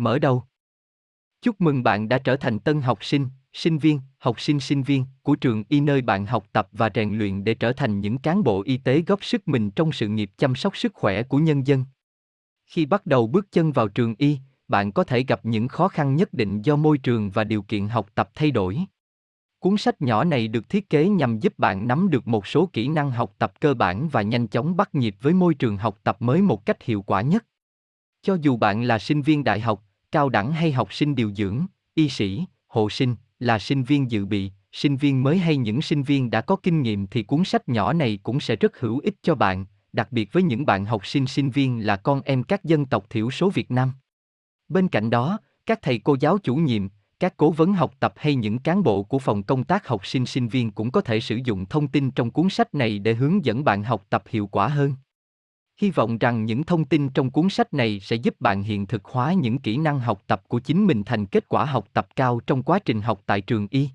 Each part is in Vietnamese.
Mở đầu. Chúc mừng bạn đã trở thành tân học sinh, sinh viên, học sinh sinh viên của trường y nơi bạn học tập và rèn luyện để trở thành những cán bộ y tế góp sức mình trong sự nghiệp chăm sóc sức khỏe của nhân dân. Khi bắt đầu bước chân vào trường y, bạn có thể gặp những khó khăn nhất định do môi trường và điều kiện học tập thay đổi. Cuốn sách nhỏ này được thiết kế nhằm giúp bạn nắm được một số kỹ năng học tập cơ bản và nhanh chóng bắt nhịp với môi trường học tập mới một cách hiệu quả nhất. Cho dù bạn là sinh viên đại học, cao đẳng hay học sinh điều dưỡng, y sĩ, hộ sinh, là sinh viên dự bị, sinh viên mới hay những sinh viên đã có kinh nghiệm thì cuốn sách nhỏ này cũng sẽ rất hữu ích cho bạn, đặc biệt với những bạn học sinh sinh viên là con em các dân tộc thiểu số Việt Nam. Bên cạnh đó, các thầy cô giáo chủ nhiệm, các cố vấn học tập hay những cán bộ của phòng công tác học sinh sinh viên cũng có thể sử dụng thông tin trong cuốn sách này để hướng dẫn bạn học tập hiệu quả hơn. Hy vọng rằng những thông tin trong cuốn sách này sẽ giúp bạn hiện thực hóa những kỹ năng học tập của chính mình thành kết quả học tập cao trong quá trình học tại trường y.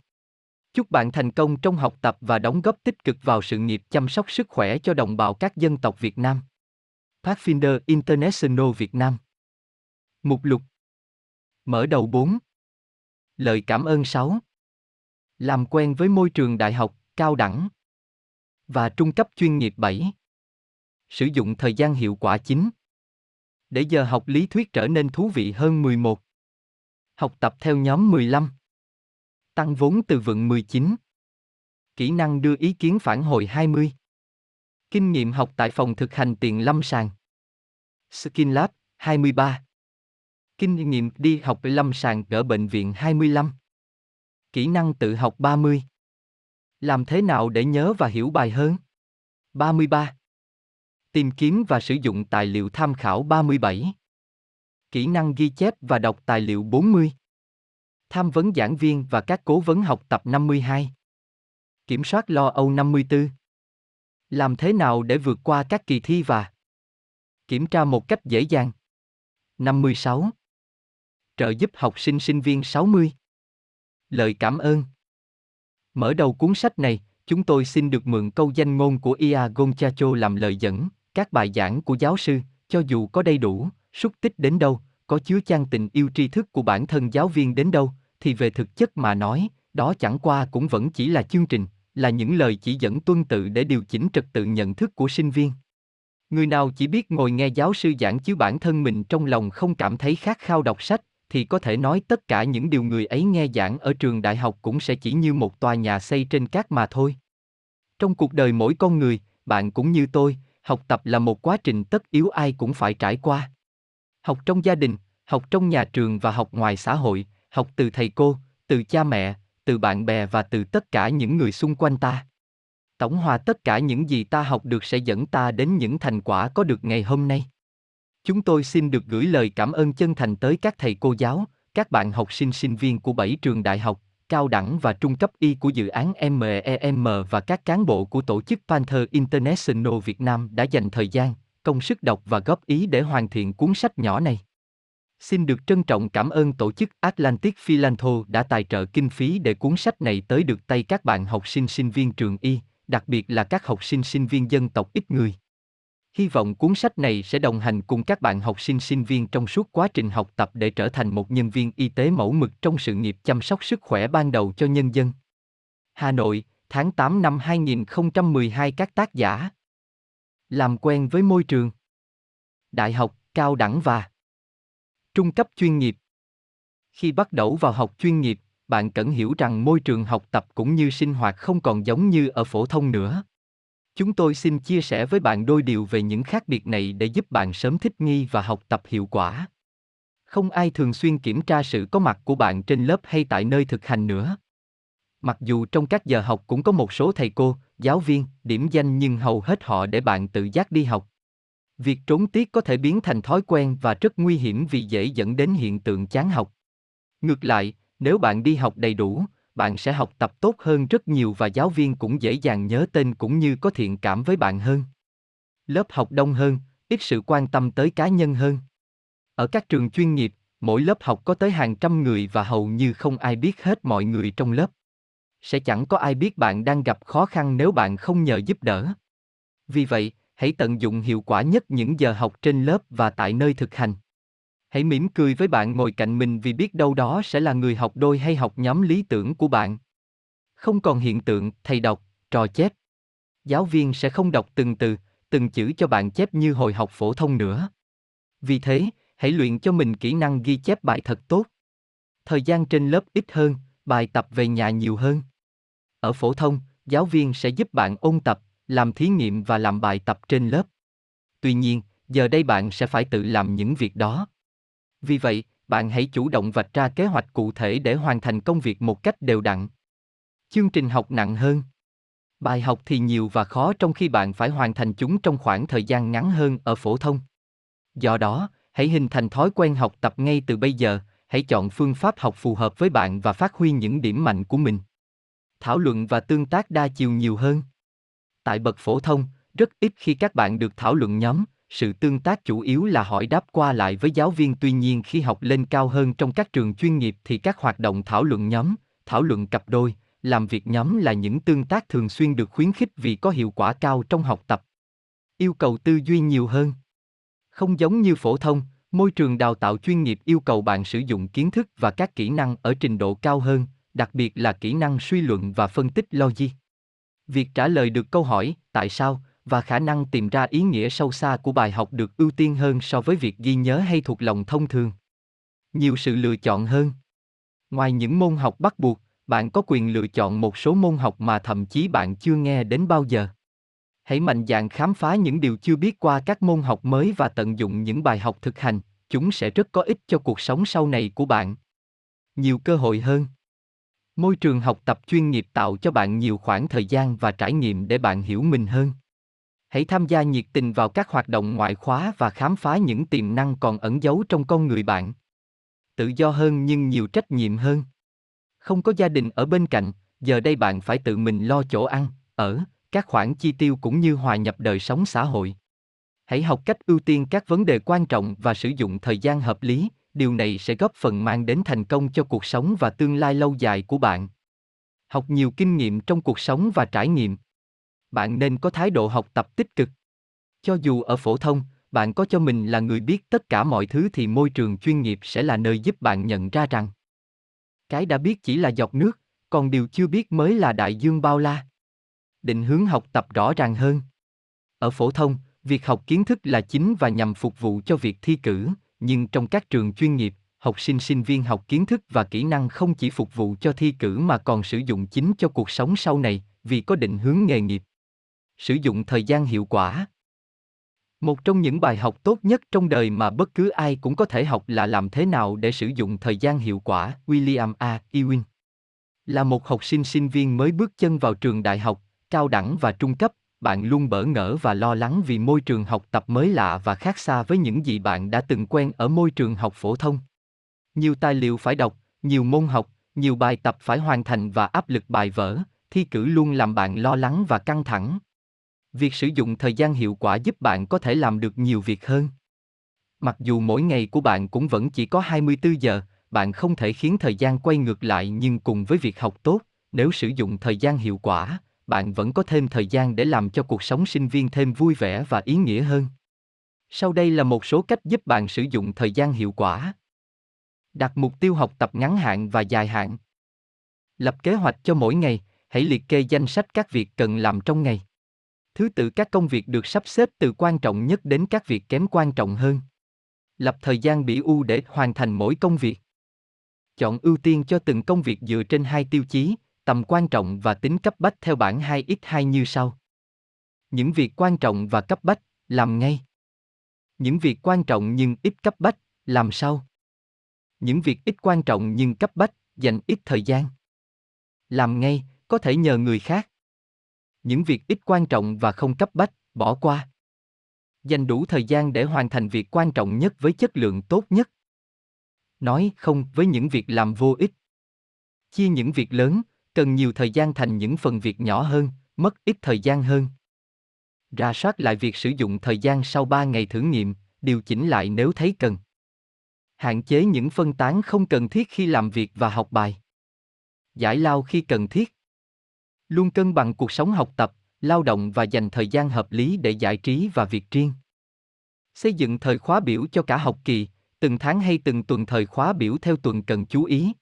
Chúc bạn thành công trong học tập và đóng góp tích cực vào sự nghiệp chăm sóc sức khỏe cho đồng bào các dân tộc Việt Nam. Pathfinder International Việt Nam. Mục lục. Mở đầu 4 Lời cảm ơn 6 Làm quen với môi trường đại học, cao đẳng và trung cấp chuyên nghiệp 7 Sử dụng thời gian hiệu quả chính Để giờ học lý thuyết trở nên thú vị hơn 11 Học tập theo nhóm 15 Tăng vốn từ vựng 19 Kỹ năng đưa ý kiến phản hồi 20 Kinh nghiệm học tại phòng thực hành tiền lâm sàng Skin Lab 23 Kinh nghiệm đi học lâm sàng ở bệnh viện 25. Kỹ năng tự học 30. Làm thế nào để nhớ và hiểu bài hơn? 33. Tìm kiếm và sử dụng tài liệu tham khảo 37. Kỹ năng ghi chép và đọc tài liệu 40. Tham vấn giảng viên và các cố vấn học tập 52. Kiểm soát lo âu 54. Làm thế nào để vượt qua các kỳ thi và kiểm tra một cách dễ dàng? 56 trợ giúp học sinh sinh viên 60. Lời cảm ơn Mở đầu cuốn sách này, chúng tôi xin được mượn câu danh ngôn của Ia Gonchacho làm lời dẫn, các bài giảng của giáo sư, cho dù có đầy đủ, xúc tích đến đâu, có chứa chan tình yêu tri thức của bản thân giáo viên đến đâu, thì về thực chất mà nói, đó chẳng qua cũng vẫn chỉ là chương trình, là những lời chỉ dẫn tuân tự để điều chỉnh trật tự nhận thức của sinh viên. Người nào chỉ biết ngồi nghe giáo sư giảng chứ bản thân mình trong lòng không cảm thấy khát khao đọc sách, thì có thể nói tất cả những điều người ấy nghe giảng ở trường đại học cũng sẽ chỉ như một tòa nhà xây trên cát mà thôi. Trong cuộc đời mỗi con người, bạn cũng như tôi, học tập là một quá trình tất yếu ai cũng phải trải qua. Học trong gia đình, học trong nhà trường và học ngoài xã hội, học từ thầy cô, từ cha mẹ, từ bạn bè và từ tất cả những người xung quanh ta. Tổng hòa tất cả những gì ta học được sẽ dẫn ta đến những thành quả có được ngày hôm nay. Chúng tôi xin được gửi lời cảm ơn chân thành tới các thầy cô giáo, các bạn học sinh sinh viên của bảy trường đại học, cao đẳng và trung cấp y của dự án MEM và các cán bộ của tổ chức Panther International Việt Nam đã dành thời gian, công sức đọc và góp ý để hoàn thiện cuốn sách nhỏ này. Xin được trân trọng cảm ơn tổ chức Atlantic Philantho đã tài trợ kinh phí để cuốn sách này tới được tay các bạn học sinh sinh viên trường y, đặc biệt là các học sinh sinh viên dân tộc ít người. Hy vọng cuốn sách này sẽ đồng hành cùng các bạn học sinh sinh viên trong suốt quá trình học tập để trở thành một nhân viên y tế mẫu mực trong sự nghiệp chăm sóc sức khỏe ban đầu cho nhân dân. Hà Nội, tháng 8 năm 2012 các tác giả Làm quen với môi trường Đại học, cao đẳng và Trung cấp chuyên nghiệp Khi bắt đầu vào học chuyên nghiệp, bạn cần hiểu rằng môi trường học tập cũng như sinh hoạt không còn giống như ở phổ thông nữa. Chúng tôi xin chia sẻ với bạn đôi điều về những khác biệt này để giúp bạn sớm thích nghi và học tập hiệu quả. Không ai thường xuyên kiểm tra sự có mặt của bạn trên lớp hay tại nơi thực hành nữa. Mặc dù trong các giờ học cũng có một số thầy cô, giáo viên, điểm danh nhưng hầu hết họ để bạn tự giác đi học. Việc trốn tiết có thể biến thành thói quen và rất nguy hiểm vì dễ dẫn đến hiện tượng chán học. Ngược lại, nếu bạn đi học đầy đủ, bạn sẽ học tập tốt hơn rất nhiều và giáo viên cũng dễ dàng nhớ tên cũng như có thiện cảm với bạn hơn. Lớp học đông hơn, ít sự quan tâm tới cá nhân hơn. Ở các trường chuyên nghiệp, mỗi lớp học có tới hàng trăm người và hầu như không ai biết hết mọi người trong lớp. Sẽ chẳng có ai biết bạn đang gặp khó khăn nếu bạn không nhờ giúp đỡ. Vì vậy, hãy tận dụng hiệu quả nhất những giờ học trên lớp và tại nơi thực hành. Hãy mỉm cười với bạn ngồi cạnh mình vì biết đâu đó sẽ là người học đôi hay học nhóm lý tưởng của bạn. Không còn hiện tượng thầy đọc, trò chép. Giáo viên sẽ không đọc từng từ, từng chữ cho bạn chép như hồi học phổ thông nữa. Vì thế, hãy luyện cho mình kỹ năng ghi chép bài thật tốt. Thời gian trên lớp ít hơn, bài tập về nhà nhiều hơn. Ở phổ thông, giáo viên sẽ giúp bạn ôn tập, làm thí nghiệm và làm bài tập trên lớp. Tuy nhiên, giờ đây bạn sẽ phải tự làm những việc đó. Vì vậy, bạn hãy chủ động vạch ra kế hoạch cụ thể để hoàn thành công việc một cách đều đặn. Chương trình học nặng hơn. Bài học thì nhiều và khó trong khi bạn phải hoàn thành chúng trong khoảng thời gian ngắn hơn ở phổ thông. Do đó, hãy hình thành thói quen học tập ngay từ bây giờ, hãy chọn phương pháp học phù hợp với bạn và phát huy những điểm mạnh của mình. Thảo luận và tương tác đa chiều nhiều hơn. Tại bậc phổ thông, rất ít khi các bạn được thảo luận nhóm, sự tương tác chủ yếu là hỏi đáp qua lại với giáo viên tuy nhiên khi học lên cao hơn trong các trường chuyên nghiệp thì các hoạt động thảo luận nhóm, thảo luận cặp đôi, làm việc nhóm là những tương tác thường xuyên được khuyến khích vì có hiệu quả cao trong học tập. Yêu cầu tư duy nhiều hơn. Không giống như phổ thông, môi trường đào tạo chuyên nghiệp yêu cầu bạn sử dụng kiến thức và các kỹ năng ở trình độ cao hơn, đặc biệt là kỹ năng suy luận và phân tích logic. Việc trả lời được câu hỏi tại sao và khả năng tìm ra ý nghĩa sâu xa của bài học được ưu tiên hơn so với việc ghi nhớ hay thuộc lòng thông thường. Nhiều sự lựa chọn hơn. Ngoài những môn học bắt buộc, bạn có quyền lựa chọn một số môn học mà thậm chí bạn chưa nghe đến bao giờ. Hãy mạnh dạn khám phá những điều chưa biết qua các môn học mới và tận dụng những bài học thực hành, chúng sẽ rất có ích cho cuộc sống sau này của bạn. Nhiều cơ hội hơn. Môi trường học tập chuyên nghiệp tạo cho bạn nhiều khoảng thời gian và trải nghiệm để bạn hiểu mình hơn. Hãy tham gia nhiệt tình vào các hoạt động ngoại khóa và khám phá những tiềm năng còn ẩn giấu trong con người bạn. Tự do hơn nhưng nhiều trách nhiệm hơn. Không có gia đình ở bên cạnh, giờ đây bạn phải tự mình lo chỗ ăn, ở, các khoản chi tiêu cũng như hòa nhập đời sống xã hội. Hãy học cách ưu tiên các vấn đề quan trọng và sử dụng thời gian hợp lý, điều này sẽ góp phần mang đến thành công cho cuộc sống và tương lai lâu dài của bạn. Học nhiều kinh nghiệm trong cuộc sống và trải nghiệm. Bạn nên có thái độ học tập tích cực. Cho dù ở phổ thông, bạn có cho mình là người biết tất cả mọi thứ thì môi trường chuyên nghiệp sẽ là nơi giúp bạn nhận ra rằng cái đã biết chỉ là giọt nước, còn điều chưa biết mới là đại dương bao la. Định hướng học tập rõ ràng hơn. Ở phổ thông, việc học kiến thức là chính và nhằm phục vụ cho việc thi cử, nhưng trong các trường chuyên nghiệp, học sinh sinh viên học kiến thức và kỹ năng không chỉ phục vụ cho thi cử mà còn sử dụng chính cho cuộc sống sau này, vì có định hướng nghề nghiệp. Sử dụng thời gian hiệu quả. Một trong những bài học tốt nhất trong đời mà bất cứ ai cũng có thể học là làm thế nào để sử dụng thời gian hiệu quả. William A. Ewing là một học sinh sinh viên mới bước chân vào trường đại học, cao đẳng và trung cấp, bạn luôn bỡ ngỡ và lo lắng vì môi trường học tập mới lạ và khác xa với những gì bạn đã từng quen ở môi trường học phổ thông. Nhiều tài liệu phải đọc, nhiều môn học, nhiều bài tập phải hoàn thành và áp lực bài vở, thi cử luôn làm bạn lo lắng và căng thẳng. Việc sử dụng thời gian hiệu quả giúp bạn có thể làm được nhiều việc hơn. Mặc dù mỗi ngày của bạn cũng vẫn chỉ có 24 giờ, bạn không thể khiến thời gian quay ngược lại nhưng cùng với việc học tốt, nếu sử dụng thời gian hiệu quả, bạn vẫn có thêm thời gian để làm cho cuộc sống sinh viên thêm vui vẻ và ý nghĩa hơn. Sau đây là một số cách giúp bạn sử dụng thời gian hiệu quả. Đặt mục tiêu học tập ngắn hạn và dài hạn. Lập kế hoạch cho mỗi ngày, hãy liệt kê danh sách các việc cần làm trong ngày. Thứ tự các công việc được sắp xếp từ quan trọng nhất đến các việc kém quan trọng hơn. Lập thời gian biểu ưu để hoàn thành mỗi công việc. Chọn ưu tiên cho từng công việc dựa trên hai tiêu chí, tầm quan trọng và tính cấp bách theo bảng 2x2 như sau. Những việc quan trọng và cấp bách, làm ngay. Những việc quan trọng nhưng ít cấp bách, làm sau. Những việc ít quan trọng nhưng cấp bách, dành ít thời gian. Làm ngay, có thể nhờ người khác. Những việc ít quan trọng và không cấp bách, bỏ qua. Dành đủ thời gian để hoàn thành việc quan trọng nhất với chất lượng tốt nhất. Nói không với những việc làm vô ích. Chia những việc lớn, cần nhiều thời gian thành những phần việc nhỏ hơn, mất ít thời gian hơn. Ra soát lại việc sử dụng thời gian sau 3 ngày thử nghiệm, điều chỉnh lại nếu thấy cần. Hạn chế những phân tán không cần thiết khi làm việc và học bài. Giải lao khi cần thiết. Luôn cân bằng cuộc sống học tập, lao động và dành thời gian hợp lý để giải trí và việc riêng. Xây dựng thời khóa biểu cho cả học kỳ, từng tháng hay từng tuần thời khóa biểu theo tuần cần chú ý.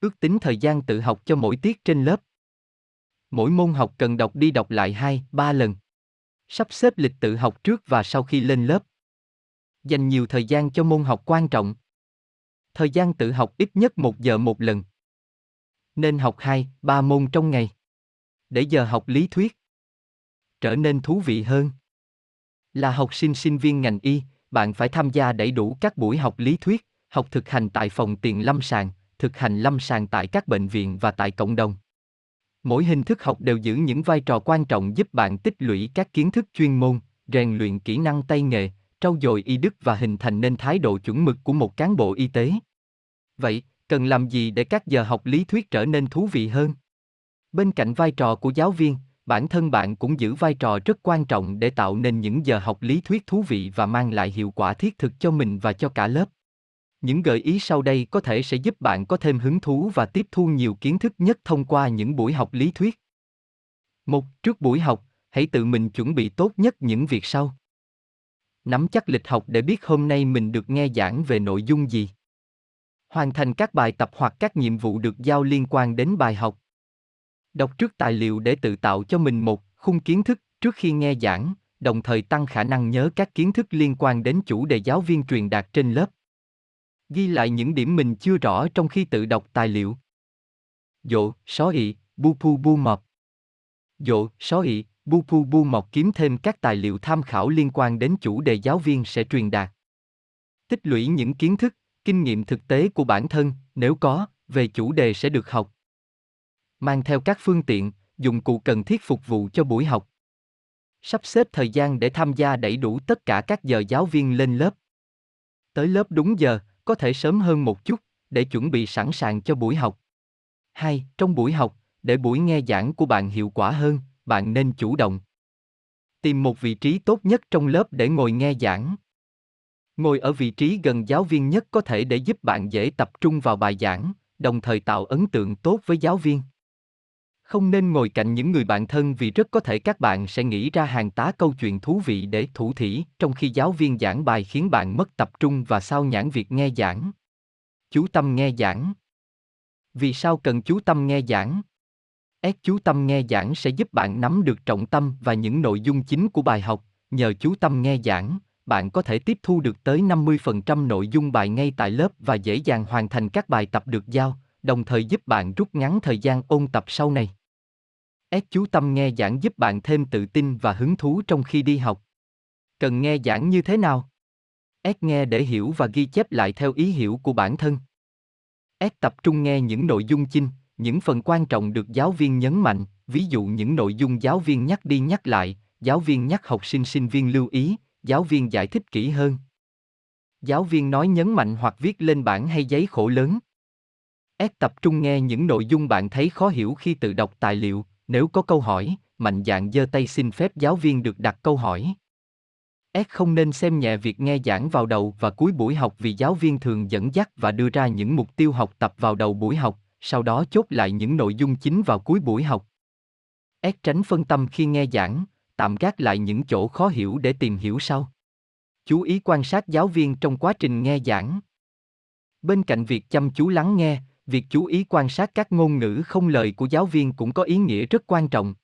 Ước tính thời gian tự học cho mỗi tiết trên lớp. Mỗi môn học cần đọc đi đọc lại 2, 3 lần. Sắp xếp lịch tự học trước và sau khi lên lớp. Dành nhiều thời gian cho môn học quan trọng. Thời gian tự học ít nhất một giờ một lần. Nên học 2, 3 môn trong ngày. Để giờ học lý thuyết trở nên thú vị hơn. Là học sinh sinh viên ngành y, bạn phải tham gia đầy đủ các buổi học lý thuyết, học thực hành tại phòng tiền lâm sàng, thực hành lâm sàng tại các bệnh viện và tại cộng đồng. Mỗi hình thức học đều giữ những vai trò quan trọng giúp bạn tích lũy các kiến thức chuyên môn, rèn luyện kỹ năng tay nghề, trau dồi y đức và hình thành nên thái độ chuẩn mực của một cán bộ y tế. Vậy, cần làm gì để các giờ học lý thuyết trở nên thú vị hơn? Bên cạnh vai trò của giáo viên, bản thân bạn cũng giữ vai trò rất quan trọng để tạo nên những giờ học lý thuyết thú vị và mang lại hiệu quả thiết thực cho mình và cho cả lớp. Những gợi ý sau đây có thể sẽ giúp bạn có thêm hứng thú và tiếp thu nhiều kiến thức nhất thông qua những buổi học lý thuyết. Một, trước buổi học, hãy tự mình chuẩn bị tốt nhất những việc sau. Nắm chắc lịch học để biết hôm nay mình được nghe giảng về nội dung gì. Hoàn thành các bài tập hoặc các nhiệm vụ được giao liên quan đến bài học. Đọc trước tài liệu để tự tạo cho mình một khung kiến thức trước khi nghe giảng, đồng thời tăng khả năng nhớ các kiến thức liên quan đến chủ đề giáo viên truyền đạt trên lớp. Ghi lại những điểm mình chưa rõ trong khi tự đọc tài liệu. dỗ só ị, bu pu bu mọc. Dộ, só ị, bu pu bu mọc kiếm thêm các tài liệu tham khảo liên quan đến chủ đề giáo viên sẽ truyền đạt. Tích lũy những kiến thức, kinh nghiệm thực tế của bản thân, nếu có, về chủ đề sẽ được học mang theo các phương tiện, dụng cụ cần thiết phục vụ cho buổi học. Sắp xếp thời gian để tham gia đầy đủ tất cả các giờ giáo viên lên lớp. Tới lớp đúng giờ, có thể sớm hơn một chút, để chuẩn bị sẵn sàng cho buổi học. 2. Trong buổi học, để buổi nghe giảng của bạn hiệu quả hơn, bạn nên chủ động. Tìm một vị trí tốt nhất trong lớp để ngồi nghe giảng. Ngồi ở vị trí gần giáo viên nhất có thể để giúp bạn dễ tập trung vào bài giảng, đồng thời tạo ấn tượng tốt với giáo viên. Không nên ngồi cạnh những người bạn thân vì rất có thể các bạn sẽ nghĩ ra hàng tá câu chuyện thú vị để thủ thỉ, trong khi giáo viên giảng bài khiến bạn mất tập trung và sao nhãn việc nghe giảng. Chú tâm nghe giảng. Vì sao cần chú tâm nghe giảng? Ép chú tâm nghe giảng sẽ giúp bạn nắm được trọng tâm và những nội dung chính của bài học, nhờ chú tâm nghe giảng, bạn có thể tiếp thu được tới 50% nội dung bài ngay tại lớp và dễ dàng hoàn thành các bài tập được giao, đồng thời giúp bạn rút ngắn thời gian ôn tập sau này. Ép chú tâm nghe giảng giúp bạn thêm tự tin và hứng thú trong khi đi học. Cần nghe giảng như thế nào? Ép nghe để hiểu và ghi chép lại theo ý hiểu của bản thân. Ép tập trung nghe những nội dung chính, những phần quan trọng được giáo viên nhấn mạnh, ví dụ những nội dung giáo viên nhắc đi nhắc lại, giáo viên nhắc học sinh sinh viên lưu ý, giáo viên giải thích kỹ hơn. Giáo viên nói nhấn mạnh hoặc viết lên bảng hay giấy khổ lớn. S tập trung nghe những nội dung bạn thấy khó hiểu khi tự đọc tài liệu, nếu có câu hỏi, mạnh dạn giơ tay xin phép giáo viên được đặt câu hỏi. S không nên xem nhẹ việc nghe giảng vào đầu và cuối buổi học vì giáo viên thường dẫn dắt và đưa ra những mục tiêu học tập vào đầu buổi học, sau đó chốt lại những nội dung chính vào cuối buổi học. S tránh phân tâm khi nghe giảng, tạm gác lại những chỗ khó hiểu để tìm hiểu sau. Chú ý quan sát giáo viên trong quá trình nghe giảng. Bên cạnh việc chăm chú lắng nghe, việc chú ý quan sát các ngôn ngữ không lời của giáo viên cũng có ý nghĩa rất quan trọng.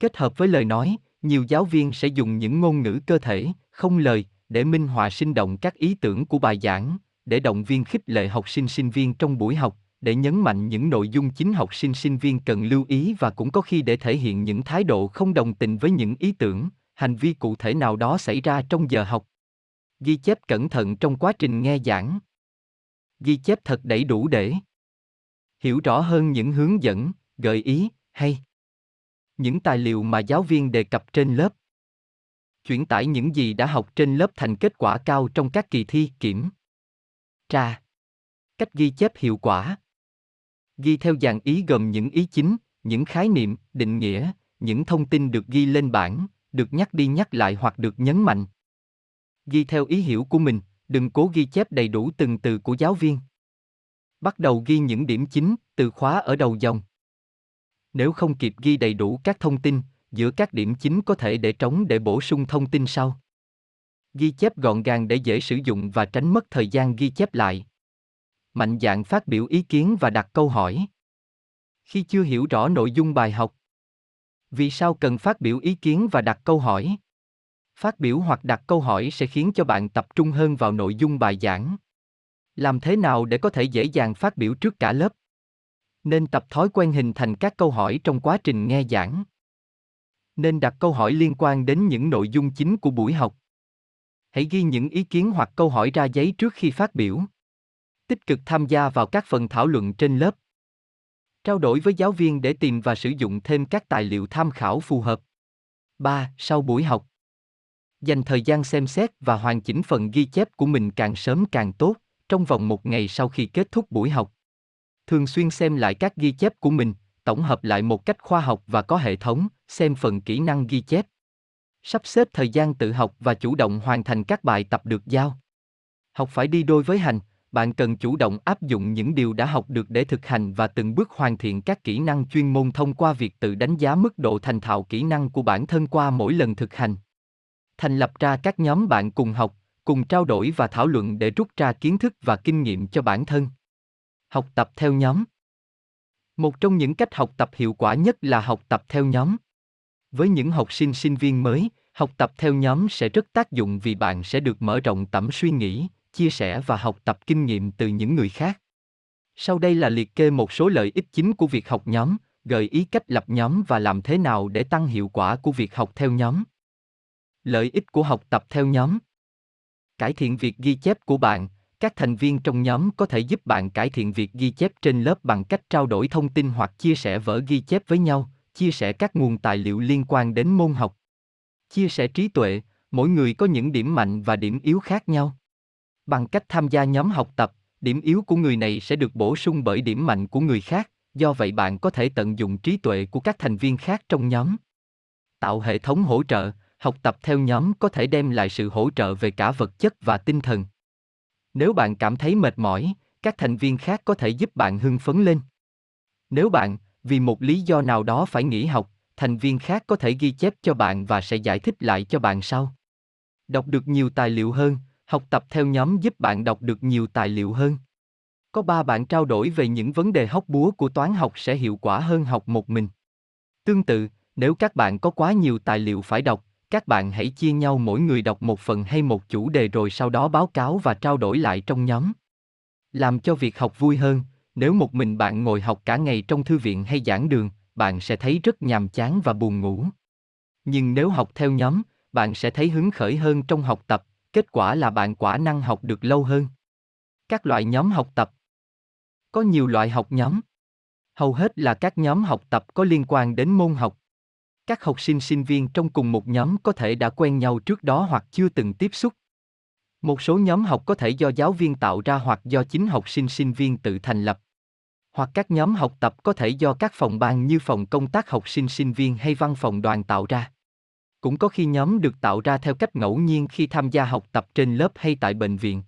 Kết hợp với lời nói, nhiều giáo viên sẽ dùng những ngôn ngữ cơ thể, không lời, để minh họa sinh động các ý tưởng của bài giảng, để động viên khích lệ học sinh sinh viên trong buổi học, để nhấn mạnh những nội dung chính học sinh sinh viên cần lưu ý và cũng có khi để thể hiện những thái độ không đồng tình với những ý tưởng, hành vi cụ thể nào đó xảy ra trong giờ học. Ghi chép cẩn thận trong quá trình nghe giảng. Ghi chép thật đầy đủ để hiểu rõ hơn những hướng dẫn, gợi ý, hay những tài liệu mà giáo viên đề cập trên lớp. Chuyển tải những gì đã học trên lớp thành kết quả cao trong các kỳ thi, kiểm tra. Cách ghi chép hiệu quả. Ghi theo dạng ý gồm những ý chính, những khái niệm, định nghĩa, những thông tin được ghi lên bảng, được nhắc đi nhắc lại hoặc được nhấn mạnh. Ghi theo ý hiểu của mình, đừng cố ghi chép đầy đủ từng từ của giáo viên. Bắt đầu ghi những điểm chính, từ khóa ở đầu dòng. Nếu không kịp ghi đầy đủ các thông tin, giữa các điểm chính có thể để trống để bổ sung thông tin sau. Ghi chép gọn gàng để dễ sử dụng và tránh mất thời gian ghi chép lại. Mạnh dạn phát biểu ý kiến và đặt câu hỏi. Khi chưa hiểu rõ nội dung bài học, vì sao cần phát biểu ý kiến và đặt câu hỏi? Phát biểu hoặc đặt câu hỏi sẽ khiến cho bạn tập trung hơn vào nội dung bài giảng. Làm thế nào để có thể dễ dàng phát biểu trước cả lớp? Nên tập thói quen hình thành các câu hỏi trong quá trình nghe giảng. Nên đặt câu hỏi liên quan đến những nội dung chính của buổi học. Hãy ghi những ý kiến hoặc câu hỏi ra giấy trước khi phát biểu. Tích cực tham gia vào các phần thảo luận trên lớp. Trao đổi với giáo viên để tìm và sử dụng thêm các tài liệu tham khảo phù hợp. 3. Sau buổi học, dành thời gian xem xét và hoàn chỉnh phần ghi chép của mình càng sớm càng tốt, trong vòng một ngày sau khi kết thúc buổi học. Thường xuyên xem lại các ghi chép của mình, tổng hợp lại một cách khoa học và có hệ thống, xem phần kỹ năng ghi chép. Sắp xếp thời gian tự học và chủ động hoàn thành các bài tập được giao. Học phải đi đôi với hành, bạn cần chủ động áp dụng những điều đã học được để thực hành và từng bước hoàn thiện các kỹ năng chuyên môn thông qua việc tự đánh giá mức độ thành thạo kỹ năng của bản thân qua mỗi lần thực hành thành lập ra các nhóm bạn cùng học, cùng trao đổi và thảo luận để rút ra kiến thức và kinh nghiệm cho bản thân. Học tập theo nhóm Một trong những cách học tập hiệu quả nhất là học tập theo nhóm. Với những học sinh sinh viên mới, học tập theo nhóm sẽ rất tác dụng vì bạn sẽ được mở rộng tầm suy nghĩ, chia sẻ và học tập kinh nghiệm từ những người khác. Sau đây là liệt kê một số lợi ích chính của việc học nhóm, gợi ý cách lập nhóm và làm thế nào để tăng hiệu quả của việc học theo nhóm. Lợi ích của học tập theo nhóm Cải thiện việc ghi chép của bạn, các thành viên trong nhóm có thể giúp bạn cải thiện việc ghi chép trên lớp bằng cách trao đổi thông tin hoặc chia sẻ vở ghi chép với nhau, chia sẻ các nguồn tài liệu liên quan đến môn học. Chia sẻ trí tuệ, mỗi người có những điểm mạnh và điểm yếu khác nhau. Bằng cách tham gia nhóm học tập, điểm yếu của người này sẽ được bổ sung bởi điểm mạnh của người khác, do vậy bạn có thể tận dụng trí tuệ của các thành viên khác trong nhóm. Tạo hệ thống hỗ trợ, học tập theo nhóm có thể đem lại sự hỗ trợ về cả vật chất và tinh thần. Nếu bạn cảm thấy mệt mỏi, các thành viên khác có thể giúp bạn hưng phấn lên. Nếu bạn, vì một lý do nào đó phải nghỉ học, thành viên khác có thể ghi chép cho bạn và sẽ giải thích lại cho bạn sau. Đọc được nhiều tài liệu hơn, học tập theo nhóm giúp bạn đọc được nhiều tài liệu hơn. Có ba bạn trao đổi về những vấn đề hóc búa của toán học sẽ hiệu quả hơn học một mình. Tương tự, nếu các bạn có quá nhiều tài liệu phải đọc, các bạn hãy chia nhau mỗi người đọc một phần hay một chủ đề rồi sau đó báo cáo và trao đổi lại trong nhóm. Làm cho việc học vui hơn, nếu một mình bạn ngồi học cả ngày trong thư viện hay giảng đường, bạn sẽ thấy rất nhàm chán và buồn ngủ. Nhưng nếu học theo nhóm, bạn sẽ thấy hứng khởi hơn trong học tập, kết quả là bạn quả năng học được lâu hơn. Các loại nhóm học tập Có nhiều loại học nhóm. Hầu hết là các nhóm học tập có liên quan đến môn học. Các học sinh sinh viên trong cùng một nhóm có thể đã quen nhau trước đó hoặc chưa từng tiếp xúc. Một số nhóm học có thể do giáo viên tạo ra hoặc do chính học sinh sinh viên tự thành lập. Hoặc các nhóm học tập có thể do các phòng ban như phòng công tác học sinh sinh viên hay văn phòng đoàn tạo ra. Cũng có khi nhóm được tạo ra theo cách ngẫu nhiên khi tham gia học tập trên lớp hay tại bệnh viện.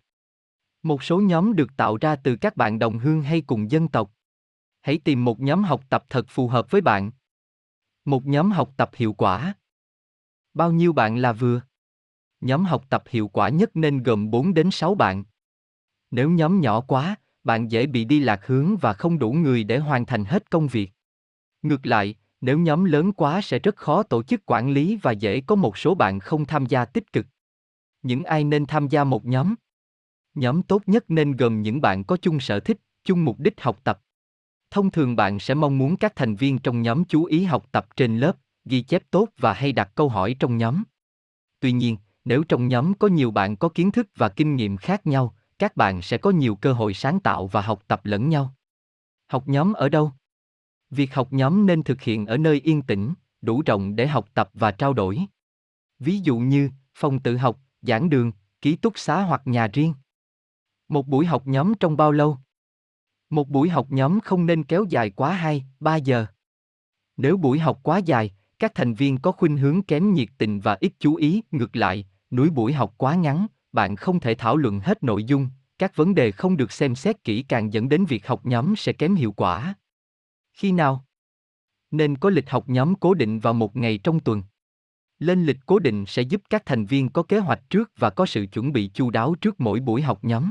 Một số nhóm được tạo ra từ các bạn đồng hương hay cùng dân tộc. Hãy tìm một nhóm học tập thật phù hợp với bạn. Một nhóm học tập hiệu quả. Bao nhiêu bạn là vừa? Nhóm học tập hiệu quả nhất nên gồm 4 đến 6 bạn. Nếu nhóm nhỏ quá, bạn dễ bị đi lạc hướng và không đủ người để hoàn thành hết công việc. Ngược lại, nếu nhóm lớn quá sẽ rất khó tổ chức quản lý và dễ có một số bạn không tham gia tích cực. Những ai nên tham gia một nhóm? Nhóm tốt nhất nên gồm những bạn có chung sở thích, chung mục đích học tập. Thông thường bạn sẽ mong muốn các thành viên trong nhóm chú ý học tập trên lớp, ghi chép tốt và hay đặt câu hỏi trong nhóm. Tuy nhiên, nếu trong nhóm có nhiều bạn có kiến thức và kinh nghiệm khác nhau, các bạn sẽ có nhiều cơ hội sáng tạo và học tập lẫn nhau. Học nhóm ở đâu? Việc học nhóm nên thực hiện ở nơi yên tĩnh, đủ rộng để học tập và trao đổi. Ví dụ như phòng tự học, giảng đường, ký túc xá hoặc nhà riêng. Một buổi học nhóm trong bao lâu? Một buổi học nhóm không nên kéo dài quá 2, 3 giờ. Nếu buổi học quá dài, các thành viên có khuynh hướng kém nhiệt tình và ít chú ý, ngược lại, núi buổi học quá ngắn, bạn không thể thảo luận hết nội dung, các vấn đề không được xem xét kỹ càng dẫn đến việc học nhóm sẽ kém hiệu quả. Khi nào? Nên có lịch học nhóm cố định vào một ngày trong tuần. Lên lịch cố định sẽ giúp các thành viên có kế hoạch trước và có sự chuẩn bị chu đáo trước mỗi buổi học nhóm.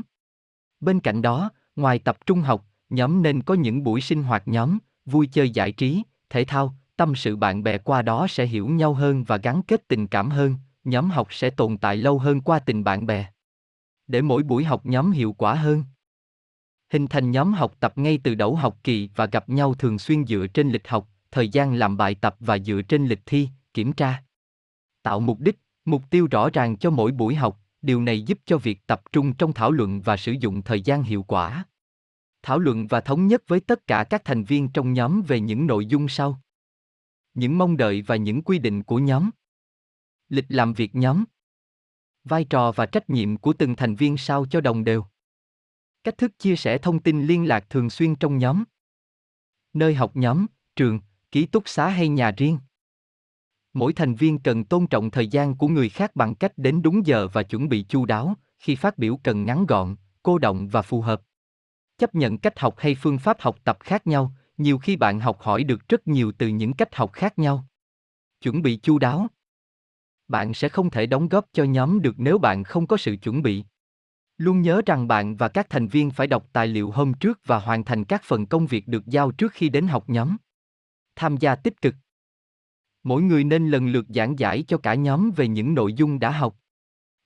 Bên cạnh đó, ngoài tập trung học, nhóm nên có những buổi sinh hoạt nhóm, vui chơi giải trí, thể thao, tâm sự bạn bè qua đó sẽ hiểu nhau hơn và gắn kết tình cảm hơn, nhóm học sẽ tồn tại lâu hơn qua tình bạn bè. Để mỗi buổi học nhóm hiệu quả hơn. Hình thành nhóm học tập ngay từ đầu học kỳ và gặp nhau thường xuyên dựa trên lịch học, thời gian làm bài tập và dựa trên lịch thi, kiểm tra. Tạo mục đích, mục tiêu rõ ràng cho mỗi buổi học, điều này giúp cho việc tập trung trong thảo luận và sử dụng thời gian hiệu quả. Thảo luận và thống nhất với tất cả các thành viên trong nhóm về những nội dung sau. Những mong đợi và những quy định của nhóm. Lịch làm việc nhóm. Vai trò và trách nhiệm của từng thành viên sao cho đồng đều. Cách thức chia sẻ thông tin liên lạc thường xuyên trong nhóm. Nơi học nhóm, trường, ký túc xá hay nhà riêng. Mỗi thành viên cần tôn trọng thời gian của người khác bằng cách đến đúng giờ và chuẩn bị chu đáo, khi phát biểu cần ngắn gọn, cô động và phù hợp. Chấp nhận cách học hay phương pháp học tập khác nhau, nhiều khi bạn học hỏi được rất nhiều từ những cách học khác nhau. Chuẩn bị chu đáo. Bạn sẽ không thể đóng góp cho nhóm được nếu bạn không có sự chuẩn bị. Luôn nhớ rằng bạn và các thành viên phải đọc tài liệu hôm trước và hoàn thành các phần công việc được giao trước khi đến học nhóm. Tham gia tích cực. Mỗi người nên lần lượt giảng giải cho cả nhóm về những nội dung đã học.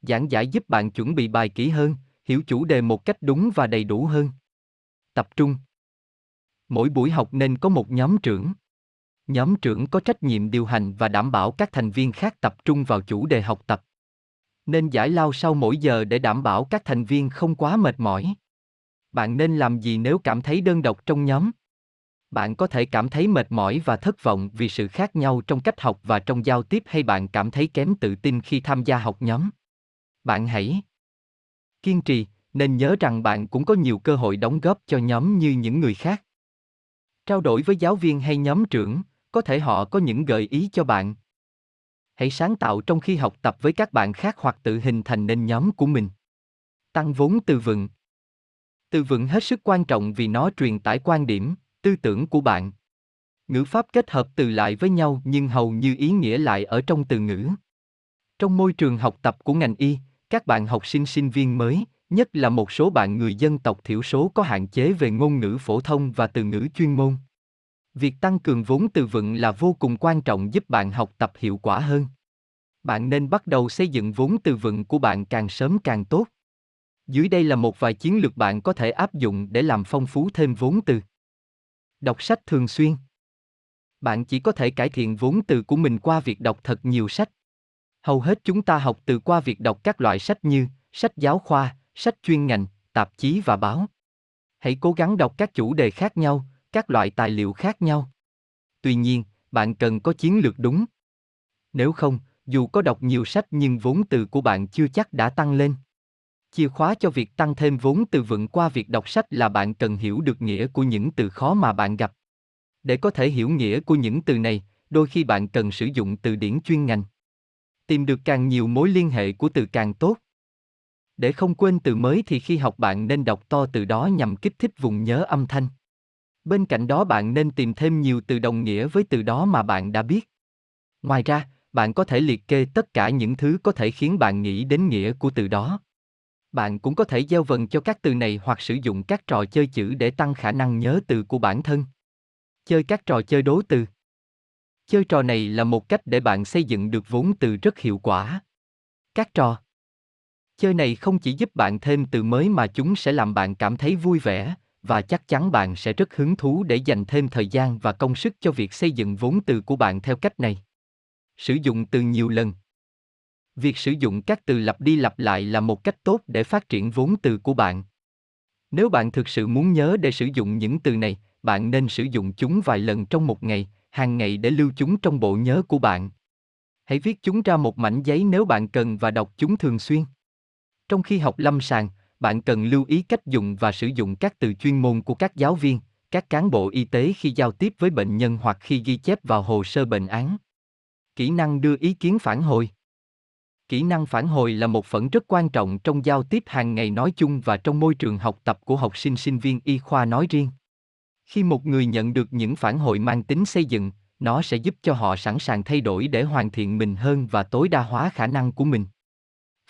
Giảng giải giúp bạn chuẩn bị bài kỹ hơn, hiểu chủ đề một cách đúng và đầy đủ hơn. Tập trung. Mỗi buổi học nên có một nhóm trưởng. Nhóm trưởng có trách nhiệm điều hành và đảm bảo các thành viên khác tập trung vào chủ đề học tập. Nên giải lao sau mỗi giờ để đảm bảo các thành viên không quá mệt mỏi. Bạn nên làm gì nếu cảm thấy đơn độc trong nhóm? Bạn có thể cảm thấy mệt mỏi và thất vọng vì sự khác nhau trong cách học và trong giao tiếp hay bạn cảm thấy kém tự tin khi tham gia học nhóm. Bạn hãy kiên trì, nên nhớ rằng bạn cũng có nhiều cơ hội đóng góp cho nhóm như những người khác. Trao đổi với giáo viên hay nhóm trưởng, có thể họ có những gợi ý cho bạn. Hãy sáng tạo trong khi học tập với các bạn khác hoặc tự hình thành nên nhóm của mình. Tăng vốn từ vựng. Từ vựng hết sức quan trọng vì nó truyền tải quan điểm, tư tưởng của bạn. Ngữ pháp kết hợp từ lại với nhau nhưng hầu như ý nghĩa lại ở trong từ ngữ. Trong môi trường học tập của ngành y, các bạn học sinh sinh viên mới, nhất là một số bạn người dân tộc thiểu số có hạn chế về ngôn ngữ phổ thông và từ ngữ chuyên môn. Việc tăng cường vốn từ vựng là vô cùng quan trọng giúp bạn học tập hiệu quả hơn. Bạn nên bắt đầu xây dựng vốn từ vựng của bạn càng sớm càng tốt. Dưới đây là một vài chiến lược bạn có thể áp dụng để làm phong phú thêm vốn từ. Đọc sách thường xuyên. Bạn chỉ có thể cải thiện vốn từ của mình qua việc đọc thật nhiều sách. Hầu hết chúng ta học từ qua việc đọc các loại sách như sách giáo khoa, sách chuyên ngành, tạp chí và báo. Hãy cố gắng đọc các chủ đề khác nhau, các loại tài liệu khác nhau. Tuy nhiên, bạn cần có chiến lược đúng. Nếu không, dù có đọc nhiều sách nhưng vốn từ của bạn chưa chắc đã tăng lên. Chìa khóa cho việc tăng thêm vốn từ vựng qua việc đọc sách là bạn cần hiểu được nghĩa của những từ khó mà bạn gặp. Để có thể hiểu nghĩa của những từ này, đôi khi bạn cần sử dụng từ điển chuyên ngành. Tìm được càng nhiều mối liên hệ của từ càng tốt. Để không quên từ mới thì khi học bạn nên đọc to từ đó nhằm kích thích vùng nhớ âm thanh. Bên cạnh đó bạn nên tìm thêm nhiều từ đồng nghĩa với từ đó mà bạn đã biết. Ngoài ra, bạn có thể liệt kê tất cả những thứ có thể khiến bạn nghĩ đến nghĩa của từ đó. Bạn cũng có thể gieo vần cho các từ này hoặc sử dụng các trò chơi chữ để tăng khả năng nhớ từ của bản thân. Chơi các trò chơi đố từ. Chơi trò này là một cách để bạn xây dựng được vốn từ rất hiệu quả. Các trò Chơi này không chỉ giúp bạn thêm từ mới mà chúng sẽ làm bạn cảm thấy vui vẻ, và chắc chắn bạn sẽ rất hứng thú để dành thêm thời gian và công sức cho việc xây dựng vốn từ của bạn theo cách này. Sử dụng từ nhiều lần. Việc sử dụng các từ lặp đi lặp lại là một cách tốt để phát triển vốn từ của bạn. Nếu bạn thực sự muốn nhớ để sử dụng những từ này, bạn nên sử dụng chúng vài lần trong một ngày, hàng ngày để lưu chúng trong bộ nhớ của bạn. Hãy viết chúng ra một mảnh giấy nếu bạn cần và đọc chúng thường xuyên. Trong khi học lâm sàng, bạn cần lưu ý cách dùng và sử dụng các từ chuyên môn của các giáo viên, các cán bộ y tế khi giao tiếp với bệnh nhân hoặc khi ghi chép vào hồ sơ bệnh án. Kỹ năng đưa ý kiến phản hồi Kỹ năng phản hồi là một phần rất quan trọng trong giao tiếp hàng ngày nói chung và trong môi trường học tập của học sinh sinh viên y khoa nói riêng. Khi một người nhận được những phản hồi mang tính xây dựng, nó sẽ giúp cho họ sẵn sàng thay đổi để hoàn thiện mình hơn và tối đa hóa khả năng của mình.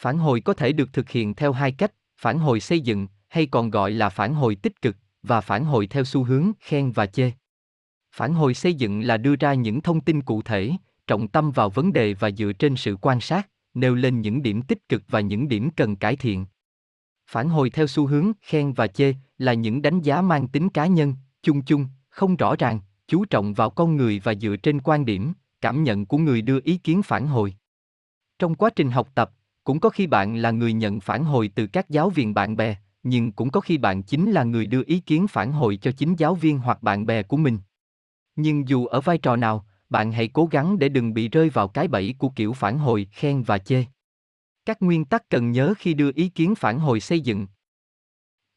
Phản hồi có thể được thực hiện theo hai cách, phản hồi xây dựng, hay còn gọi là phản hồi tích cực, và phản hồi theo xu hướng khen và chê. Phản hồi xây dựng là đưa ra những thông tin cụ thể, trọng tâm vào vấn đề và dựa trên sự quan sát, nêu lên những điểm tích cực và những điểm cần cải thiện. Phản hồi theo xu hướng khen và chê là những đánh giá mang tính cá nhân, chung chung, không rõ ràng, chú trọng vào con người và dựa trên quan điểm, cảm nhận của người đưa ý kiến phản hồi. Trong quá trình học tập, cũng có khi bạn là người nhận phản hồi từ các giáo viên bạn bè, nhưng cũng có khi bạn chính là người đưa ý kiến phản hồi cho chính giáo viên hoặc bạn bè của mình. Nhưng dù ở vai trò nào, bạn hãy cố gắng để đừng bị rơi vào cái bẫy của kiểu phản hồi khen và chê. Các nguyên tắc cần nhớ khi đưa ý kiến phản hồi xây dựng.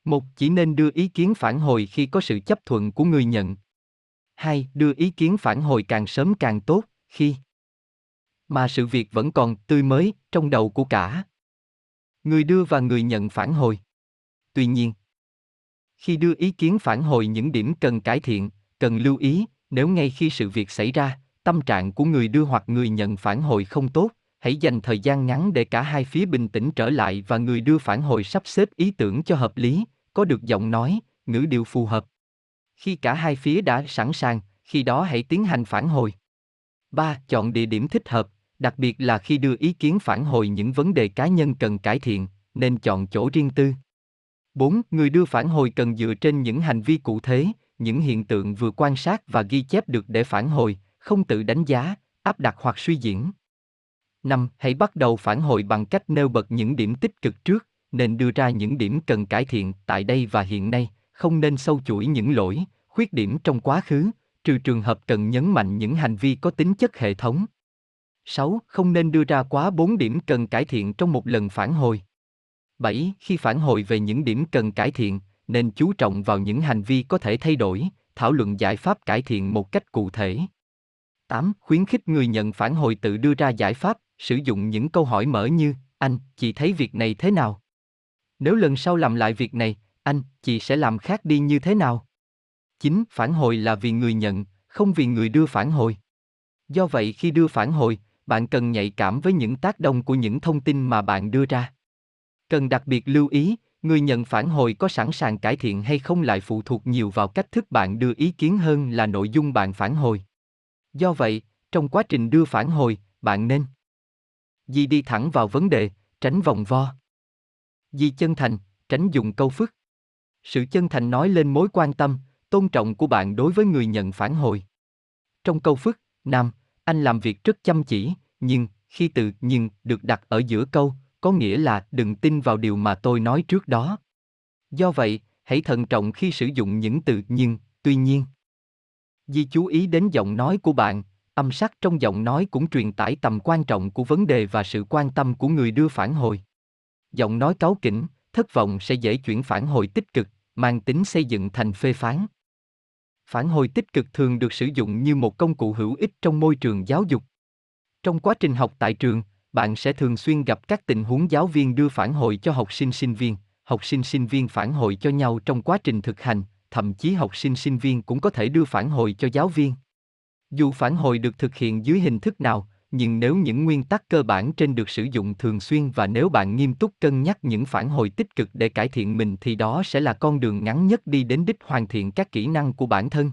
Một, chỉ nên đưa ý kiến phản hồi khi có sự chấp thuận của người nhận. Hai, đưa ý kiến phản hồi càng sớm càng tốt, khi mà sự việc vẫn còn tươi mới trong đầu của cả người đưa và người nhận phản hồi. Tuy nhiên, khi đưa ý kiến phản hồi những điểm cần cải thiện, cần lưu ý, nếu ngay khi sự việc xảy ra, tâm trạng của người đưa hoặc người nhận phản hồi không tốt, hãy dành thời gian ngắn để cả hai phía bình tĩnh trở lại và người đưa phản hồi sắp xếp ý tưởng cho hợp lý, có được giọng nói, ngữ điệu phù hợp. Khi cả hai phía đã sẵn sàng, khi đó hãy tiến hành phản hồi. 3. Chọn địa điểm thích hợp, đặc biệt là khi đưa ý kiến phản hồi những vấn đề cá nhân cần cải thiện, nên chọn chỗ riêng tư. 4. Người đưa phản hồi cần dựa trên những hành vi cụ thể, những hiện tượng vừa quan sát và ghi chép được để phản hồi, không tự đánh giá, áp đặt hoặc suy diễn. 5. Hãy bắt đầu phản hồi bằng cách nêu bật những điểm tích cực trước, nên đưa ra những điểm cần cải thiện tại đây và hiện nay, không nên sâu chuỗi những lỗi, khuyết điểm trong quá khứ, trừ trường hợp cần nhấn mạnh những hành vi có tính chất hệ thống. 6. Không nên đưa ra quá 4 điểm cần cải thiện trong một lần phản hồi. 7. Khi phản hồi về những điểm cần cải thiện, nên chú trọng vào những hành vi có thể thay đổi, thảo luận giải pháp cải thiện một cách cụ thể. 8. Khuyến khích người nhận phản hồi tự đưa ra giải pháp, sử dụng những câu hỏi mở như, anh, chị thấy việc này thế nào? Nếu lần sau làm lại việc này, anh, chị sẽ làm khác đi như thế nào? 9. Phản hồi là vì người nhận, không vì người đưa phản hồi. Do vậy khi đưa phản hồi, bạn cần nhạy cảm với những tác động của những thông tin mà bạn đưa ra. Cần đặc biệt lưu ý, người nhận phản hồi có sẵn sàng cải thiện hay không lại phụ thuộc nhiều vào cách thức bạn đưa ý kiến hơn là nội dung bạn phản hồi. Do vậy, trong quá trình đưa phản hồi, bạn nên Di đi thẳng vào vấn đề, tránh vòng vo. Di chân thành, tránh dùng câu phức. Sự chân thành nói lên mối quan tâm, tôn trọng của bạn đối với người nhận phản hồi. Trong câu phức, Nam, anh làm việc rất chăm chỉ, nhưng, khi từ nhưng được đặt ở giữa câu, có nghĩa là đừng tin vào điều mà tôi nói trước đó. Do vậy, hãy thận trọng khi sử dụng những từ nhưng, tuy nhiên. Di chú ý đến giọng nói của bạn, âm sắc trong giọng nói cũng truyền tải tầm quan trọng của vấn đề và sự quan tâm của người đưa phản hồi. Giọng nói cáu kỉnh, thất vọng sẽ dễ chuyển phản hồi tích cực, mang tính xây dựng thành phê phán. Phản hồi tích cực thường được sử dụng như một công cụ hữu ích trong môi trường giáo dục. Trong quá trình học tại trường, bạn sẽ thường xuyên gặp các tình huống giáo viên đưa phản hồi cho học sinh sinh viên, học sinh sinh viên phản hồi cho nhau trong quá trình thực hành, thậm chí học sinh sinh viên cũng có thể đưa phản hồi cho giáo viên. Dù phản hồi được thực hiện dưới hình thức nào, nhưng nếu những nguyên tắc cơ bản trên được sử dụng thường xuyên và nếu bạn nghiêm túc cân nhắc những phản hồi tích cực để cải thiện mình thì đó sẽ là con đường ngắn nhất đi đến đích hoàn thiện các kỹ năng của bản thân.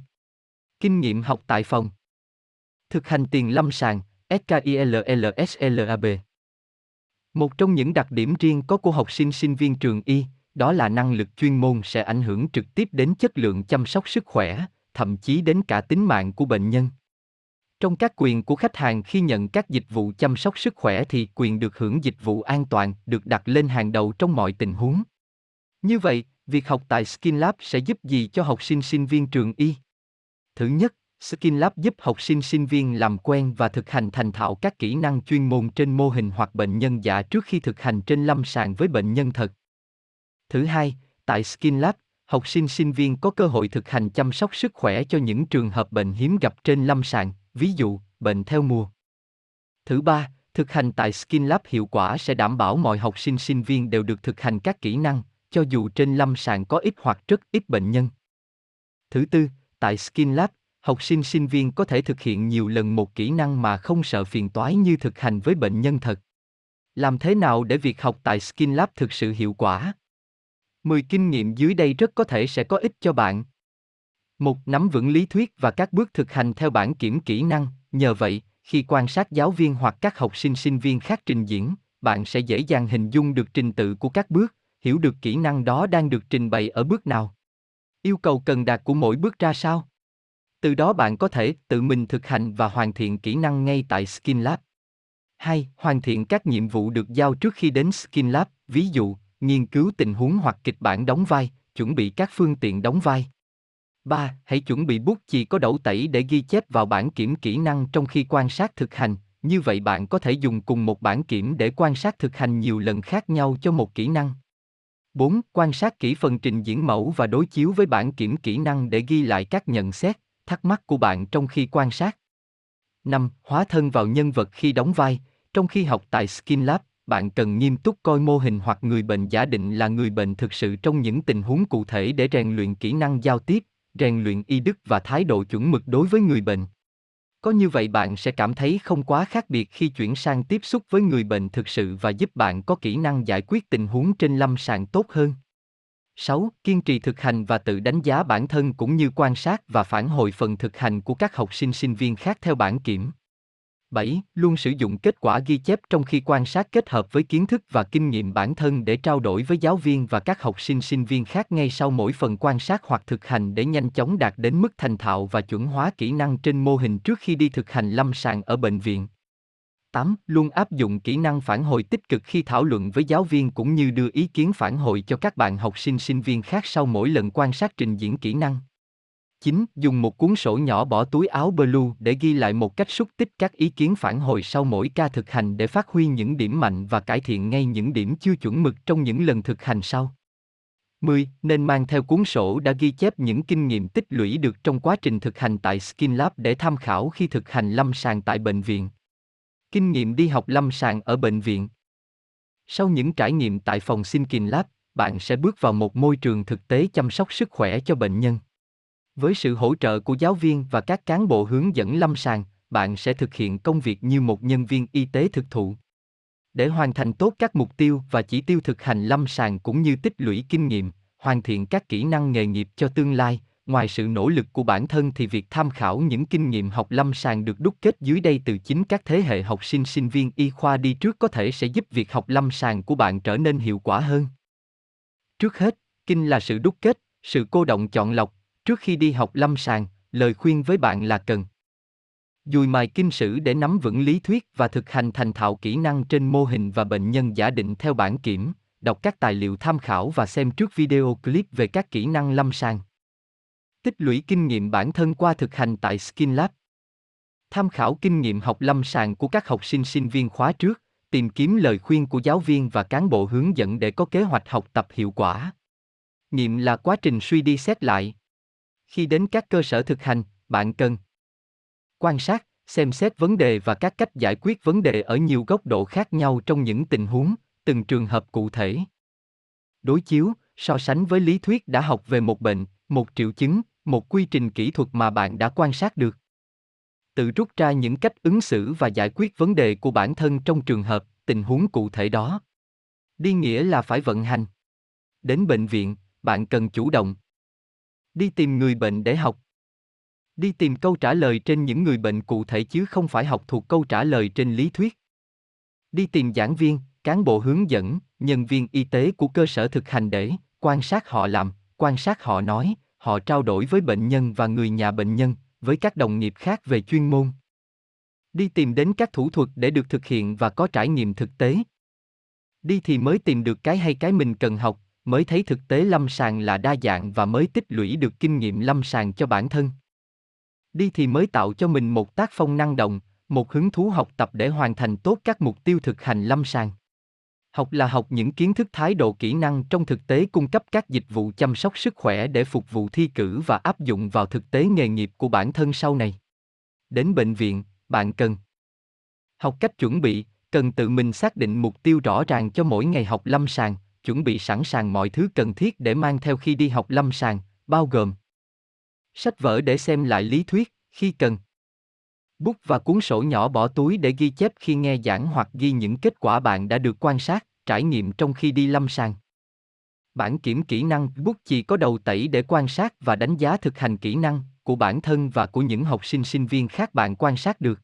Kinh nghiệm học tại phòng Thực hành tiền lâm sàng, SKILLSLAB Một trong những đặc điểm riêng có của học sinh sinh viên trường y, đó là năng lực chuyên môn sẽ ảnh hưởng trực tiếp đến chất lượng chăm sóc sức khỏe, thậm chí đến cả tính mạng của bệnh nhân. Trong các quyền của khách hàng khi nhận các dịch vụ chăm sóc sức khỏe thì quyền được hưởng dịch vụ an toàn được đặt lên hàng đầu trong mọi tình huống. Như vậy, việc học tại SkinLab sẽ giúp gì cho học sinh sinh viên trường y? Thứ nhất, SkinLab giúp học sinh sinh viên làm quen và thực hành thành thạo các kỹ năng chuyên môn trên mô hình hoặc bệnh nhân giả trước khi thực hành trên lâm sàng với bệnh nhân thật. Thứ hai, tại SkinLab, học sinh sinh viên có cơ hội thực hành chăm sóc sức khỏe cho những trường hợp bệnh hiếm gặp trên lâm sàng, ví dụ, bệnh theo mùa. Thứ ba, thực hành tại skin lab hiệu quả sẽ đảm bảo mọi học sinh sinh viên đều được thực hành các kỹ năng, cho dù trên lâm sàng có ít hoặc rất ít bệnh nhân. Thứ tư, tại skin lab học sinh sinh viên có thể thực hiện nhiều lần một kỹ năng mà không sợ phiền toái như thực hành với bệnh nhân thật. Làm thế nào để việc học tại skin lab thực sự hiệu quả? 10 kinh nghiệm dưới đây rất có thể sẽ có ích cho bạn. Một, nắm vững lý thuyết và các bước thực hành theo bản kiểm kỹ năng, nhờ vậy, khi quan sát giáo viên hoặc các học sinh sinh viên khác trình diễn, bạn sẽ dễ dàng hình dung được trình tự của các bước, hiểu được kỹ năng đó đang được trình bày ở bước nào. Yêu cầu cần đạt của mỗi bước ra sao? Từ đó bạn có thể tự mình thực hành và hoàn thiện kỹ năng ngay tại SkinLab. 2. Hoàn thiện các nhiệm vụ được giao trước khi đến SkinLab, ví dụ, nghiên cứu tình huống hoặc kịch bản đóng vai, chuẩn bị các phương tiện đóng vai. 3. Hãy chuẩn bị bút chì có đậu tẩy để ghi chép vào bản kiểm kỹ năng trong khi quan sát thực hành, như vậy bạn có thể dùng cùng một bản kiểm để quan sát thực hành nhiều lần khác nhau cho một kỹ năng. 4. Quan sát kỹ phần trình diễn mẫu và đối chiếu với bản kiểm kỹ năng để ghi lại các nhận xét, thắc mắc của bạn trong khi quan sát. 5. Hóa thân vào nhân vật khi đóng vai, trong khi học tại skin lab, bạn cần nghiêm túc coi mô hình hoặc người bệnh giả định là người bệnh thực sự trong những tình huống cụ thể để rèn luyện kỹ năng giao tiếp, rèn luyện y đức và thái độ chuẩn mực đối với người bệnh. Có như vậy bạn sẽ cảm thấy không quá khác biệt khi chuyển sang tiếp xúc với người bệnh thực sự và giúp bạn có kỹ năng giải quyết tình huống trên lâm sàng tốt hơn. 6. Kiên trì thực hành và tự đánh giá bản thân cũng như quan sát và phản hồi phần thực hành của các học sinh sinh viên khác theo bản kiểm. 7. Luôn sử dụng kết quả ghi chép trong khi quan sát kết hợp với kiến thức và kinh nghiệm bản thân để trao đổi với giáo viên và các học sinh sinh viên khác ngay sau mỗi phần quan sát hoặc thực hành để nhanh chóng đạt đến mức thành thạo và chuẩn hóa kỹ năng trên mô hình trước khi đi thực hành lâm sàng ở bệnh viện. 8. Luôn áp dụng kỹ năng phản hồi tích cực khi thảo luận với giáo viên cũng như đưa ý kiến phản hồi cho các bạn học sinh sinh viên khác sau mỗi lần quan sát trình diễn kỹ năng. 9. Dùng một cuốn sổ nhỏ bỏ túi áo blue để ghi lại một cách xúc tích các ý kiến phản hồi sau mỗi ca thực hành để phát huy những điểm mạnh và cải thiện ngay những điểm chưa chuẩn mực trong những lần thực hành sau. 10. Nên mang theo cuốn sổ đã ghi chép những kinh nghiệm tích lũy được trong quá trình thực hành tại skin lab để tham khảo khi thực hành lâm sàng tại bệnh viện. Kinh nghiệm đi học lâm sàng ở bệnh viện. Sau những trải nghiệm tại phòng skin lab, bạn sẽ bước vào một môi trường thực tế chăm sóc sức khỏe cho bệnh nhân. Với sự hỗ trợ của giáo viên và các cán bộ hướng dẫn lâm sàng, bạn sẽ thực hiện công việc như một nhân viên y tế thực thụ. Để hoàn thành tốt các mục tiêu và chỉ tiêu thực hành lâm sàng cũng như tích lũy kinh nghiệm, hoàn thiện các kỹ năng nghề nghiệp cho tương lai, ngoài sự nỗ lực của bản thân thì việc tham khảo những kinh nghiệm học lâm sàng được đúc kết dưới đây từ chính các thế hệ học sinh sinh viên y khoa đi trước có thể sẽ giúp việc học lâm sàng của bạn trở nên hiệu quả hơn. Trước hết, kinh là sự đúc kết, sự cô động chọn lọc, Trước khi đi học lâm sàng, lời khuyên với bạn là cần dùi mài kinh sử để nắm vững lý thuyết và thực hành thành thạo kỹ năng trên mô hình và bệnh nhân giả định theo bản kiểm, đọc các tài liệu tham khảo và xem trước video clip về các kỹ năng lâm sàng. Tích lũy kinh nghiệm bản thân qua thực hành tại SkinLab. Tham khảo kinh nghiệm học lâm sàng của các học sinh sinh viên khóa trước, tìm kiếm lời khuyên của giáo viên và cán bộ hướng dẫn để có kế hoạch học tập hiệu quả. Nghiệm là quá trình suy đi xét lại, khi đến các cơ sở thực hành, bạn cần quan sát, xem xét vấn đề và các cách giải quyết vấn đề ở nhiều góc độ khác nhau trong những tình huống, từng trường hợp cụ thể. Đối chiếu, so sánh với lý thuyết đã học về một bệnh, một triệu chứng, một quy trình kỹ thuật mà bạn đã quan sát được. Tự rút ra những cách ứng xử và giải quyết vấn đề của bản thân trong trường hợp, tình huống cụ thể đó. Đi nghĩa là phải vận hành. Đến bệnh viện, bạn cần chủ động Đi tìm người bệnh để học. Đi tìm câu trả lời trên những người bệnh cụ thể chứ không phải học thuộc câu trả lời trên lý thuyết. Đi tìm giảng viên, cán bộ hướng dẫn, nhân viên y tế của cơ sở thực hành để quan sát họ làm, quan sát họ nói, họ trao đổi với bệnh nhân và người nhà bệnh nhân, với các đồng nghiệp khác về chuyên môn. Đi tìm đến các thủ thuật để được thực hiện và có trải nghiệm thực tế. Đi thì mới tìm được cái hay cái mình cần học, mới thấy thực tế lâm sàng là đa dạng và mới tích lũy được kinh nghiệm lâm sàng cho bản thân. Đi thì mới tạo cho mình một tác phong năng động, một hứng thú học tập để hoàn thành tốt các mục tiêu thực hành lâm sàng. Học là học những kiến thức thái độ kỹ năng trong thực tế cung cấp các dịch vụ chăm sóc sức khỏe để phục vụ thi cử và áp dụng vào thực tế nghề nghiệp của bản thân sau này. Đến bệnh viện, bạn cần học cách chuẩn bị, cần tự mình xác định mục tiêu rõ ràng cho mỗi ngày học lâm sàng, chuẩn bị sẵn sàng mọi thứ cần thiết để mang theo khi đi học lâm sàng, bao gồm Sách vở để xem lại lý thuyết, khi cần. Bút và cuốn sổ nhỏ bỏ túi để ghi chép khi nghe giảng hoặc ghi những kết quả bạn đã được quan sát, trải nghiệm trong khi đi lâm sàng. Bản kiểm kỹ năng bút chì có đầu tẩy để quan sát và đánh giá thực hành kỹ năng của bản thân và của những học sinh sinh viên khác bạn quan sát được.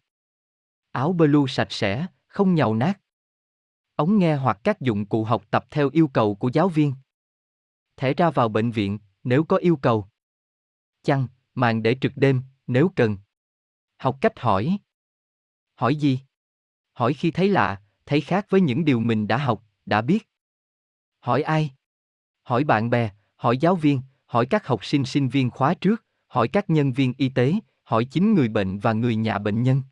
Áo blue sạch sẽ, không nhàu nát. Ống nghe hoặc các dụng cụ học tập theo yêu cầu của giáo viên. Thẻ ra vào bệnh viện, nếu có yêu cầu. Chăn, màn để trực đêm, nếu cần. Học cách hỏi. Hỏi gì? Hỏi khi thấy lạ, thấy khác với những điều mình đã học, đã biết. Hỏi ai? Hỏi bạn bè, hỏi giáo viên, hỏi các học sinh sinh viên khóa trước, hỏi các nhân viên y tế, hỏi chính người bệnh và người nhà bệnh nhân.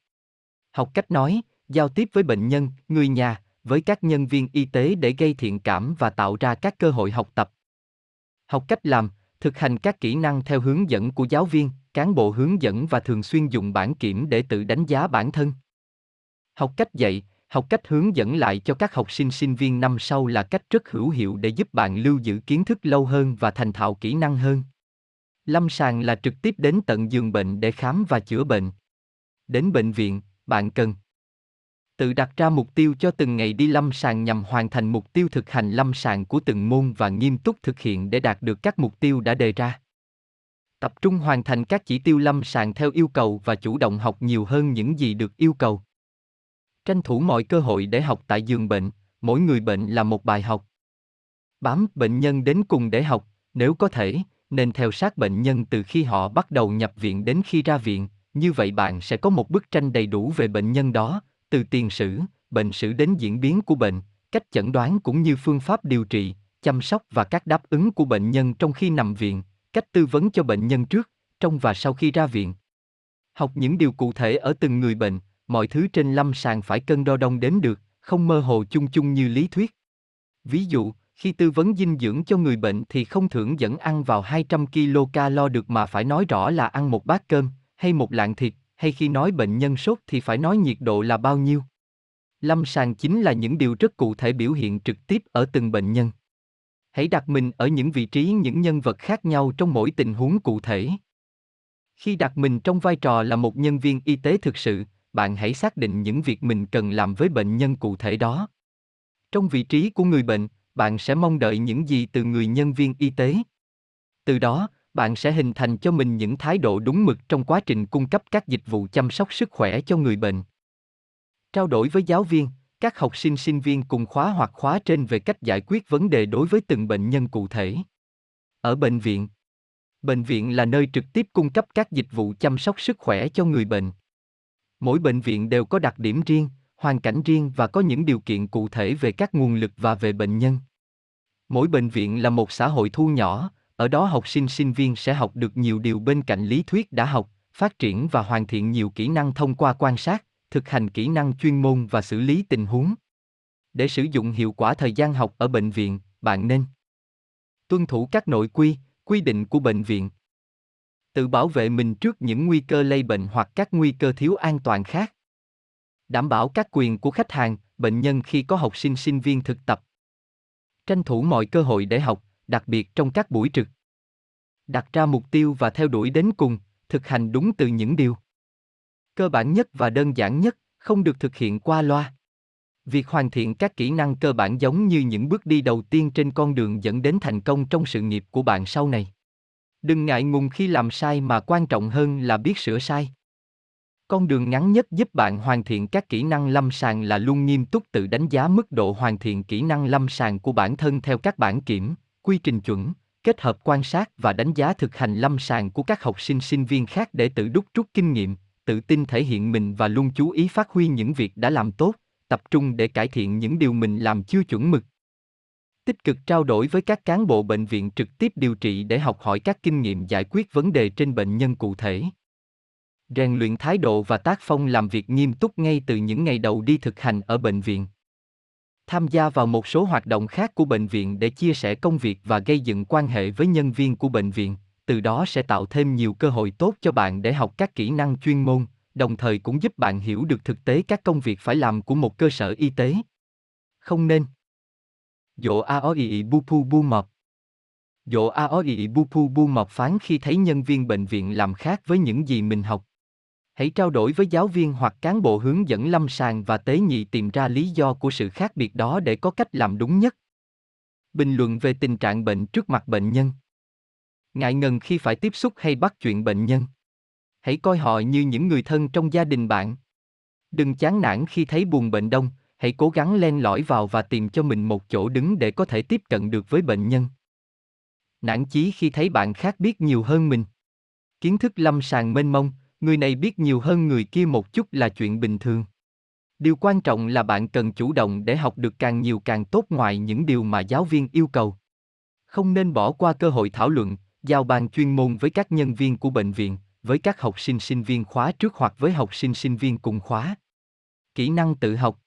Học cách nói, giao tiếp với bệnh nhân, người nhà, với các nhân viên y tế để gây thiện cảm và tạo ra các cơ hội học tập. Học cách làm, thực hành các kỹ năng theo hướng dẫn của giáo viên, cán bộ hướng dẫn và thường xuyên dùng bản kiểm để tự đánh giá bản thân. Học cách dạy, học cách hướng dẫn lại cho các học sinh sinh viên năm sau là cách rất hữu hiệu để giúp bạn lưu giữ kiến thức lâu hơn và thành thạo kỹ năng hơn. Lâm sàng là trực tiếp đến tận giường bệnh để khám và chữa bệnh. Đến bệnh viện, bạn cần tự đặt ra mục tiêu cho từng ngày đi lâm sàng nhằm hoàn thành mục tiêu thực hành lâm sàng của từng môn và nghiêm túc thực hiện để đạt được các mục tiêu đã đề ra. Tập trung hoàn thành các chỉ tiêu lâm sàng theo yêu cầu và chủ động học nhiều hơn những gì được yêu cầu. Tranh thủ mọi cơ hội để học tại giường bệnh, mỗi người bệnh là một bài học. Bám bệnh nhân đến cùng để học, nếu có thể, nên theo sát bệnh nhân từ khi họ bắt đầu nhập viện đến khi ra viện, như vậy bạn sẽ có một bức tranh đầy đủ về bệnh nhân đó từ tiền sử bệnh sử đến diễn biến của bệnh cách chẩn đoán cũng như phương pháp điều trị chăm sóc và các đáp ứng của bệnh nhân trong khi nằm viện cách tư vấn cho bệnh nhân trước trong và sau khi ra viện. Học những điều cụ thể ở từng người bệnh mọi thứ trên lâm sàng phải cân đo đong đếm được không mơ hồ chung chung như lý thuyết. Ví dụ khi tư vấn dinh dưỡng cho người bệnh thì không thưởng dẫn ăn vào 200 kcal được mà phải nói rõ là ăn một bát cơm, hay một lạng thịt, hay khi nói bệnh nhân sốt thì phải nói nhiệt độ là bao nhiêu. Lâm sàng chính là những điều rất cụ thể biểu hiện trực tiếp ở từng bệnh nhân. Hãy đặt mình ở những vị trí những nhân vật khác nhau trong mỗi tình huống cụ thể. Khi đặt mình trong vai trò là một nhân viên y tế thực sự, bạn hãy xác định những việc mình cần làm với bệnh nhân cụ thể đó. Trong vị trí của người bệnh, bạn sẽ mong đợi những gì từ người nhân viên y tế. Từ đó, bạn sẽ hình thành cho mình những thái độ đúng mực trong quá trình cung cấp các dịch vụ chăm sóc sức khỏe cho người bệnh. Trao đổi với giáo viên, các học sinh sinh viên cùng khóa hoặc khóa trên về cách giải quyết vấn đề đối với từng bệnh nhân cụ thể. Ở bệnh viện, bệnh viện là nơi trực tiếp cung cấp các dịch vụ chăm sóc sức khỏe cho người bệnh. Mỗi bệnh viện đều có đặc điểm riêng, hoàn cảnh riêng và có những điều kiện cụ thể về các nguồn lực và về bệnh nhân. Mỗi bệnh viện là một xã hội thu nhỏ, ở đó học sinh sinh viên sẽ học được nhiều điều bên cạnh lý thuyết đã học, phát triển và hoàn thiện nhiều kỹ năng thông qua quan sát, thực hành kỹ năng chuyên môn và xử lý tình huống. Để sử dụng hiệu quả thời gian học ở bệnh viện, bạn nên tuân thủ các nội quy, quy định của bệnh viện. Tự bảo vệ mình trước những nguy cơ lây bệnh hoặc các nguy cơ thiếu an toàn khác. Đảm bảo các quyền của khách hàng, bệnh nhân khi có học sinh sinh viên thực tập. Tranh thủ mọi cơ hội để học, đặc biệt trong các buổi trực. Đặt ra mục tiêu và theo đuổi đến cùng, thực hành đúng từ những điều cơ bản nhất và đơn giản nhất, không được thực hiện qua loa. Việc hoàn thiện các kỹ năng cơ bản giống như những bước đi đầu tiên trên con đường dẫn đến thành công trong sự nghiệp của bạn sau này. Đừng ngại ngùng khi làm sai mà quan trọng hơn là biết sửa sai. Con đường ngắn nhất giúp bạn hoàn thiện các kỹ năng lâm sàng là luôn nghiêm túc tự đánh giá mức độ hoàn thiện kỹ năng lâm sàng của bản thân theo các bản kiểm, quy trình chuẩn, kết hợp quan sát và đánh giá thực hành lâm sàng của các học sinh sinh viên khác để tự đúc rút kinh nghiệm, tự tin thể hiện mình và luôn chú ý phát huy những việc đã làm tốt, tập trung để cải thiện những điều mình làm chưa chuẩn mực. Tích cực trao đổi với các cán bộ bệnh viện trực tiếp điều trị để học hỏi các kinh nghiệm giải quyết vấn đề trên bệnh nhân cụ thể. Rèn luyện thái độ và tác phong làm việc nghiêm túc ngay từ những ngày đầu đi thực hành ở bệnh viện tham gia vào một số hoạt động khác của bệnh viện để chia sẻ công việc và gây dựng quan hệ với nhân viên của bệnh viện. Từ đó sẽ tạo thêm nhiều cơ hội tốt cho bạn để học các kỹ năng chuyên môn, đồng thời cũng giúp bạn hiểu được thực tế các công việc phải làm của một cơ sở y tế. Không nên. Dỗ a o i bu pu bu Dỗ Aoi Bu Pu Bu mập phán khi thấy nhân viên bệnh viện làm khác với những gì mình học. Hãy trao đổi với giáo viên hoặc cán bộ hướng dẫn lâm sàng và tế nhị tìm ra lý do của sự khác biệt đó để có cách làm đúng nhất. Bình luận về tình trạng bệnh trước mặt bệnh nhân. Ngại ngần khi phải tiếp xúc hay bắt chuyện bệnh nhân. Hãy coi họ như những người thân trong gia đình bạn. Đừng chán nản khi thấy buồn bệnh đông, hãy cố gắng len lỏi vào và tìm cho mình một chỗ đứng để có thể tiếp cận được với bệnh nhân. Nản chí khi thấy bạn khác biết nhiều hơn mình. Kiến thức lâm sàng mênh mông, người này biết nhiều hơn người kia một chút là chuyện bình thường. Điều quan trọng là bạn cần chủ động để học được càng nhiều càng tốt ngoài những điều mà giáo viên yêu cầu. Không nên bỏ qua cơ hội thảo luận, giao ban chuyên môn với các nhân viên của bệnh viện, với các học sinh sinh viên khóa trước hoặc với học sinh sinh viên cùng khóa. Kỹ năng tự học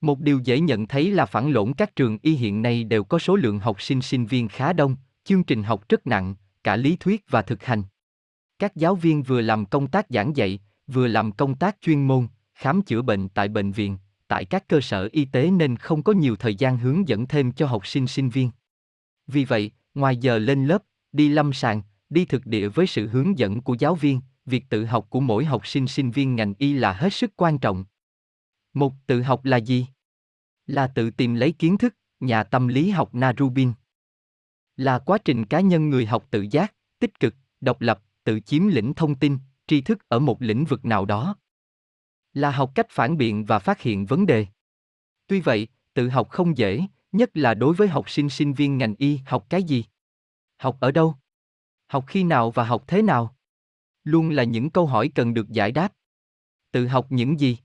một điều dễ nhận thấy là phản lộn các trường y hiện nay đều có số lượng học sinh sinh viên khá đông, chương trình học rất nặng, cả lý thuyết và thực hành. Các giáo viên vừa làm công tác giảng dạy, vừa làm công tác chuyên môn, khám chữa bệnh tại bệnh viện, tại các cơ sở y tế nên không có nhiều thời gian hướng dẫn thêm cho học sinh sinh viên. Vì vậy, ngoài giờ lên lớp, đi lâm sàng, đi thực địa với sự hướng dẫn của giáo viên, việc tự học của mỗi học sinh sinh viên ngành y là hết sức quan trọng. Một, tự học là gì? Là tự tìm lấy kiến thức, nhà tâm lý học Narubin. Là quá trình cá nhân người học tự giác, tích cực, độc lập, tự chiếm lĩnh thông tin, tri thức ở một lĩnh vực nào đó. Là học cách phản biện và phát hiện vấn đề. Tuy vậy, tự học không dễ, nhất là đối với học sinh sinh viên ngành y học cái gì? Học ở đâu? Học khi nào và học thế nào? Luôn là những câu hỏi cần được giải đáp. Tự học những gì?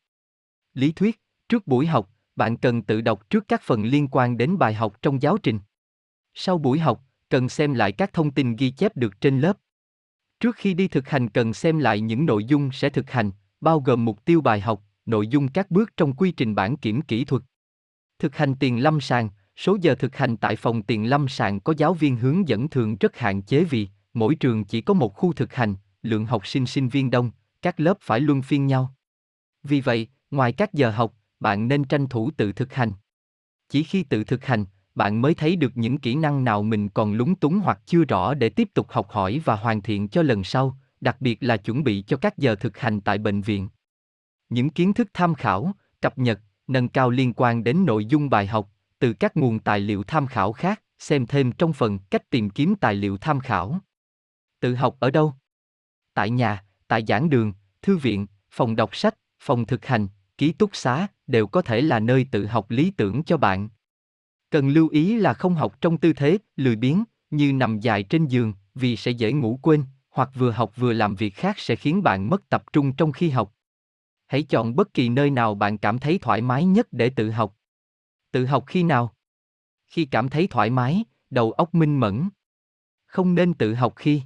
Lý thuyết, trước buổi học, bạn cần tự đọc trước các phần liên quan đến bài học trong giáo trình. Sau buổi học, cần xem lại các thông tin ghi chép được trên lớp. Trước khi đi thực hành cần xem lại những nội dung sẽ thực hành, bao gồm mục tiêu bài học, nội dung các bước trong quy trình bản kiểm kỹ thuật. Thực hành tiền lâm sàng, số giờ thực hành tại phòng tiền lâm sàng có giáo viên hướng dẫn thường rất hạn chế vì mỗi trường chỉ có một khu thực hành, lượng học sinh sinh viên đông, các lớp phải luân phiên nhau. Vì vậy, ngoài các giờ học, bạn nên tranh thủ tự thực hành. Chỉ khi tự thực hành, bạn mới thấy được những kỹ năng nào mình còn lúng túng hoặc chưa rõ để tiếp tục học hỏi và hoàn thiện cho lần sau, đặc biệt là chuẩn bị cho các giờ thực hành tại bệnh viện. Những kiến thức tham khảo, cập nhật, nâng cao liên quan đến nội dung bài học từ các nguồn tài liệu tham khảo khác, xem thêm trong phần cách tìm kiếm tài liệu tham khảo. Tự học ở đâu? Tại nhà, tại giảng đường, thư viện, phòng đọc sách, phòng thực hành, ký túc xá đều có thể là nơi tự học lý tưởng cho bạn. Cần lưu ý là không học trong tư thế lười biếng như nằm dài trên giường vì sẽ dễ ngủ quên, hoặc vừa học vừa làm việc khác sẽ khiến bạn mất tập trung trong khi học. Hãy chọn bất kỳ nơi nào bạn cảm thấy thoải mái nhất để tự học. Tự học khi nào? Khi cảm thấy thoải mái, đầu óc minh mẫn. Không nên tự học khi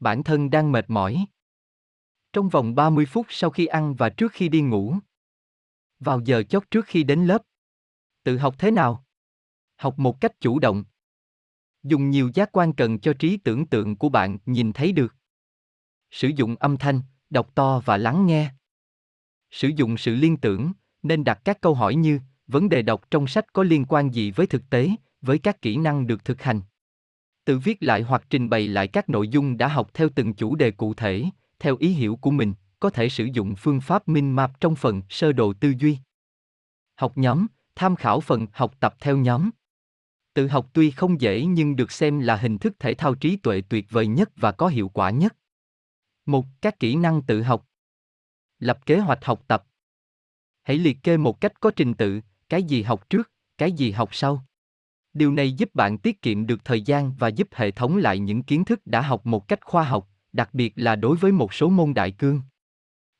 bản thân đang mệt mỏi. Trong vòng 30 phút sau khi ăn và trước khi đi ngủ. Vào giờ chót trước khi đến lớp. Tự học thế nào? Học một cách chủ động. Dùng nhiều giác quan cần cho trí tưởng tượng của bạn nhìn thấy được. Sử dụng âm thanh, đọc to và lắng nghe. Sử dụng sự liên tưởng, nên đặt các câu hỏi như vấn đề đọc trong sách có liên quan gì với thực tế, với các kỹ năng được thực hành. Tự viết lại hoặc trình bày lại các nội dung đã học theo từng chủ đề cụ thể, theo ý hiểu của mình, có thể sử dụng phương pháp minh map trong phần sơ đồ tư duy. Học nhóm, tham khảo phần học tập theo nhóm. Tự học tuy không dễ nhưng được xem là hình thức thể thao trí tuệ tuyệt vời nhất và có hiệu quả nhất. Một, các kỹ năng tự học. Lập kế hoạch học tập. Hãy liệt kê một cách có trình tự, cái gì học trước, cái gì học sau. Điều này giúp bạn tiết kiệm được thời gian và giúp hệ thống lại những kiến thức đã học một cách khoa học, đặc biệt là đối với một số môn đại cương.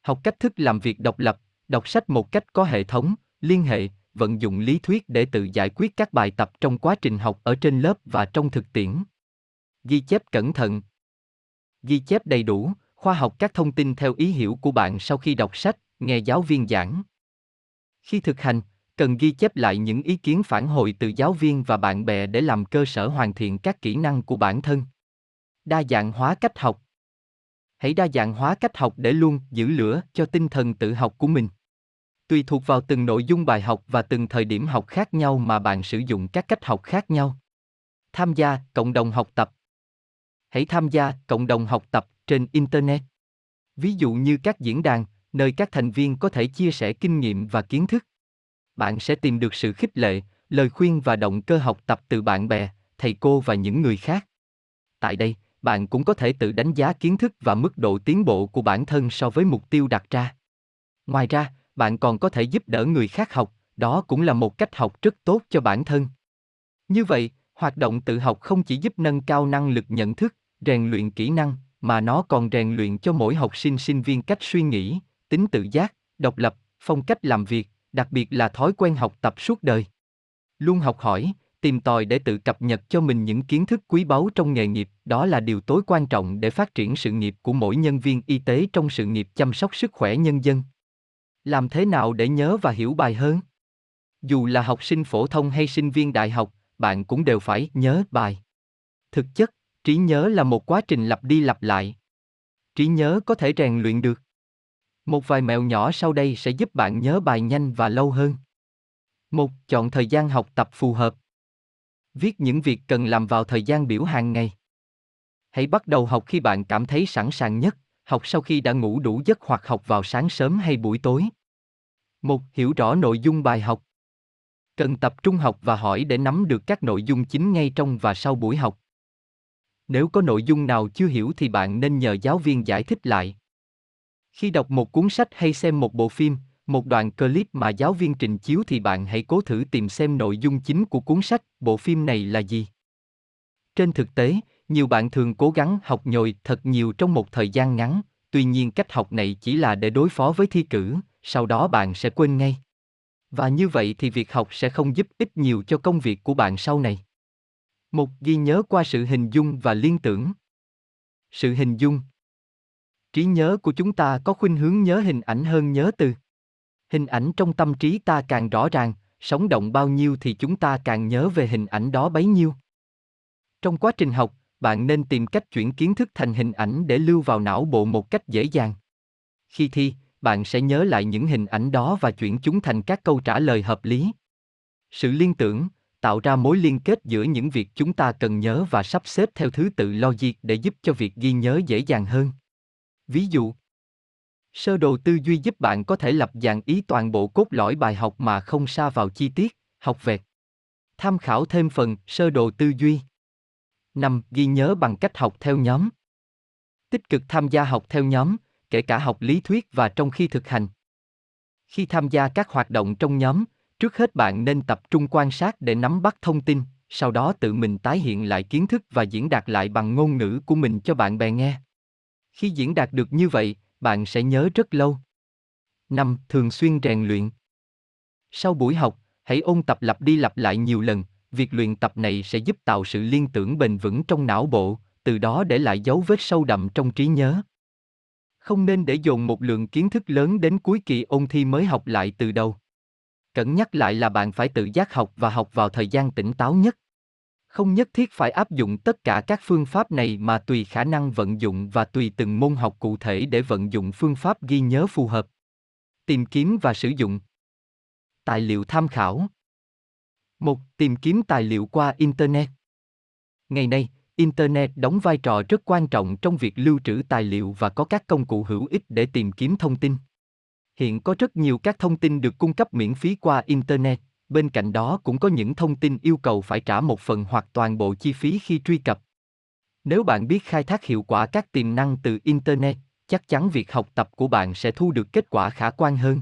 Học cách thức làm việc độc lập, đọc sách một cách có hệ thống, liên hệ, vận dụng lý thuyết để tự giải quyết các bài tập trong quá trình học ở trên lớp và trong thực tiễn. Ghi chép cẩn thận. Ghi chép đầy đủ, khoa học các thông tin theo ý hiểu của bạn sau khi đọc sách, nghe giáo viên giảng. Khi thực hành, cần ghi chép lại những ý kiến phản hồi từ giáo viên và bạn bè để làm cơ sở hoàn thiện các kỹ năng của bản thân. Đa dạng hóa cách học hãy đa dạng hóa cách học để luôn giữ lửa cho tinh thần tự học của mình tùy thuộc vào từng nội dung bài học và từng thời điểm học khác nhau mà bạn sử dụng các cách học khác nhau Tham gia cộng đồng học tập. Hãy tham gia cộng đồng học tập trên internet. Ví dụ như các diễn đàn, nơi các thành viên có thể chia sẻ kinh nghiệm và kiến thức. Bạn sẽ tìm được sự khích lệ, lời khuyên và động cơ học tập từ bạn bè, thầy cô và những người khác. Tại đây, bạn cũng có thể tự đánh giá kiến thức và mức độ tiến bộ của bản thân so với mục tiêu đặt ra. Ngoài ra, bạn còn có thể giúp đỡ người khác học, đó cũng là một cách học rất tốt cho bản thân. Như vậy, hoạt động tự học không chỉ giúp nâng cao năng lực nhận thức, rèn luyện kỹ năng, mà nó còn rèn luyện cho mỗi học sinh sinh viên cách suy nghĩ, tính tự giác, độc lập, phong cách làm việc, đặc biệt là thói quen học tập suốt đời. Luôn học hỏi, tìm tòi để tự cập nhật cho mình những kiến thức quý báu trong nghề nghiệp, đó là điều tối quan trọng để phát triển sự nghiệp của mỗi nhân viên y tế trong sự nghiệp chăm sóc sức khỏe nhân dân. Làm thế nào để nhớ và hiểu bài hơn? Dù là học sinh phổ thông hay sinh viên đại học, bạn cũng đều phải nhớ bài. Thực chất, trí nhớ là một quá trình lặp đi lặp lại. Trí nhớ có thể rèn luyện được. Một vài mẹo nhỏ sau đây sẽ giúp bạn nhớ bài nhanh và lâu hơn. Một, chọn thời gian học tập phù hợp. Viết những việc cần làm vào thời gian biểu hàng ngày. Hãy bắt đầu học khi bạn cảm thấy sẵn sàng nhất, học sau khi đã ngủ đủ giấc hoặc học vào sáng sớm hay buổi tối. Một, hiểu rõ nội dung bài học. Cần tập trung học và hỏi để nắm được các nội dung chính ngay trong và sau buổi học. Nếu có nội dung nào chưa hiểu thì bạn nên nhờ giáo viên giải thích lại. Khi đọc một cuốn sách hay xem một bộ phim, một đoạn clip mà giáo viên trình chiếu thì bạn hãy cố thử tìm xem nội dung chính của cuốn sách, bộ phim này là gì. Trên thực tế, nhiều bạn thường cố gắng học nhồi thật nhiều trong một thời gian ngắn, tuy nhiên cách học này chỉ là để đối phó với thi cử, sau đó bạn sẽ quên ngay. Và như vậy thì việc học sẽ không giúp ích nhiều cho công việc của bạn sau này. Một ghi nhớ qua sự hình dung và liên tưởng. Sự hình dung. Trí nhớ của chúng ta có khuynh hướng nhớ hình ảnh hơn nhớ từ. Hình ảnh trong tâm trí ta càng rõ ràng, sống động bao nhiêu thì chúng ta càng nhớ về hình ảnh đó bấy nhiêu. Trong quá trình học, bạn nên tìm cách chuyển kiến thức thành hình ảnh để lưu vào não bộ một cách dễ dàng. Khi thi, bạn sẽ nhớ lại những hình ảnh đó và chuyển chúng thành các câu trả lời hợp lý. Sự liên tưởng tạo ra mối liên kết giữa những việc chúng ta cần nhớ và sắp xếp theo thứ tự logic để giúp cho việc ghi nhớ dễ dàng hơn. Ví dụ, sơ đồ tư duy giúp bạn có thể lập dàn ý toàn bộ cốt lõi bài học mà không xa vào chi tiết, học vẹt. Tham khảo thêm phần sơ đồ tư duy. 5. Ghi nhớ bằng cách học theo nhóm. Tích cực tham gia học theo nhóm, kể cả học lý thuyết và trong khi thực hành. Khi tham gia các hoạt động trong nhóm, trước hết bạn nên tập trung quan sát để nắm bắt thông tin, sau đó tự mình tái hiện lại kiến thức và diễn đạt lại bằng ngôn ngữ của mình cho bạn bè nghe. Khi diễn đạt được như vậy, bạn sẽ nhớ rất lâu. 5. Thường xuyên rèn luyện. Sau buổi học, hãy ôn tập lặp đi lặp lại nhiều lần, việc luyện tập này sẽ giúp tạo sự liên tưởng bền vững trong não bộ, từ đó để lại dấu vết sâu đậm trong trí nhớ. Không nên để dồn một lượng kiến thức lớn đến cuối kỳ ôn thi mới học lại từ đầu. Cẩn nhắc lại là bạn phải tự giác học và học vào thời gian tỉnh táo nhất. Không nhất thiết phải áp dụng tất cả các phương pháp này mà tùy khả năng vận dụng và tùy từng môn học cụ thể để vận dụng phương pháp ghi nhớ phù hợp. Tìm kiếm và sử dụng Tài liệu tham khảo một Tìm kiếm tài liệu qua Internet Ngày nay, Internet đóng vai trò rất quan trọng trong việc lưu trữ tài liệu và có các công cụ hữu ích để tìm kiếm thông tin. Hiện có rất nhiều các thông tin được cung cấp miễn phí qua Internet, bên cạnh đó cũng có những thông tin yêu cầu phải trả một phần hoặc toàn bộ chi phí khi truy cập. Nếu bạn biết khai thác hiệu quả các tiềm năng từ Internet, chắc chắn việc học tập của bạn sẽ thu được kết quả khả quan hơn.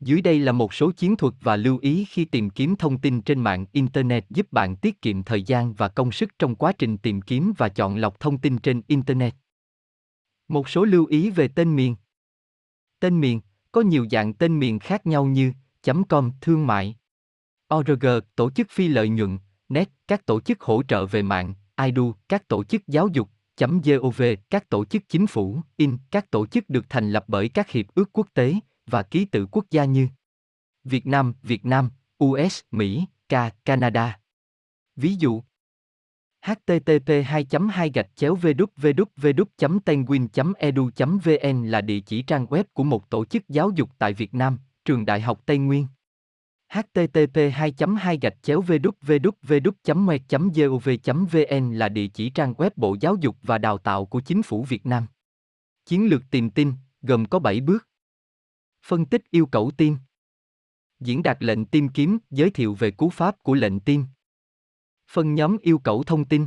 Dưới đây là một số chiến thuật và lưu ý khi tìm kiếm thông tin trên mạng Internet giúp bạn tiết kiệm thời gian và công sức trong quá trình tìm kiếm và chọn lọc thông tin trên Internet. Một số lưu ý về tên miền. Tên miền có nhiều dạng tên miền khác nhau như .com thương mại, org tổ chức phi lợi nhuận, net các tổ chức hỗ trợ về mạng, idu các tổ chức giáo dục, .gov các tổ chức chính phủ, in các tổ chức được thành lập bởi các hiệp ước quốc tế, và ký tự quốc gia như Việt Nam, Việt Nam, US, Mỹ, Ca, Canada. Ví dụ http 2 2 gạch chéo www tenguin edu vn là địa chỉ trang web của một tổ chức giáo dục tại Việt Nam, Trường Đại học Tây Nguyên. http 2 2 gạch chéo www gov vn là địa chỉ trang web Bộ Giáo dục và Đào tạo của Chính phủ Việt Nam. Chiến lược tìm tin, gồm có 7 bước. Phân tích yêu cầu tim. Diễn đạt lệnh tìm kiếm, giới thiệu về cú pháp của lệnh tìm. Phân nhóm yêu cầu thông tin.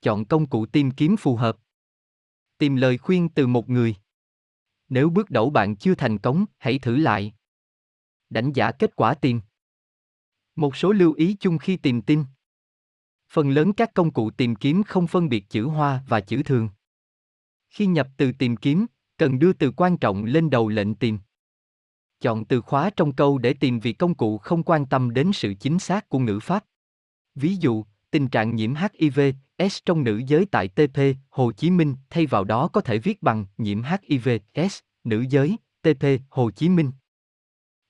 Chọn công cụ tìm kiếm phù hợp. Tìm lời khuyên từ một người. Nếu bước đầu bạn chưa thành công, hãy thử lại. Đánh giá kết quả tìm. Một số lưu ý chung khi tìm tin. Phần lớn các công cụ tìm kiếm không phân biệt chữ hoa và chữ thường. Khi nhập từ tìm kiếm, cần đưa từ quan trọng lên đầu lệnh tìm. Chọn từ khóa trong câu để tìm vì công cụ không quan tâm đến sự chính xác của ngữ pháp. Ví dụ, tình trạng nhiễm HIV, S trong nữ giới tại TP, Hồ Chí Minh, thay vào đó có thể viết bằng nhiễm HIV, S, nữ giới, TP, Hồ Chí Minh.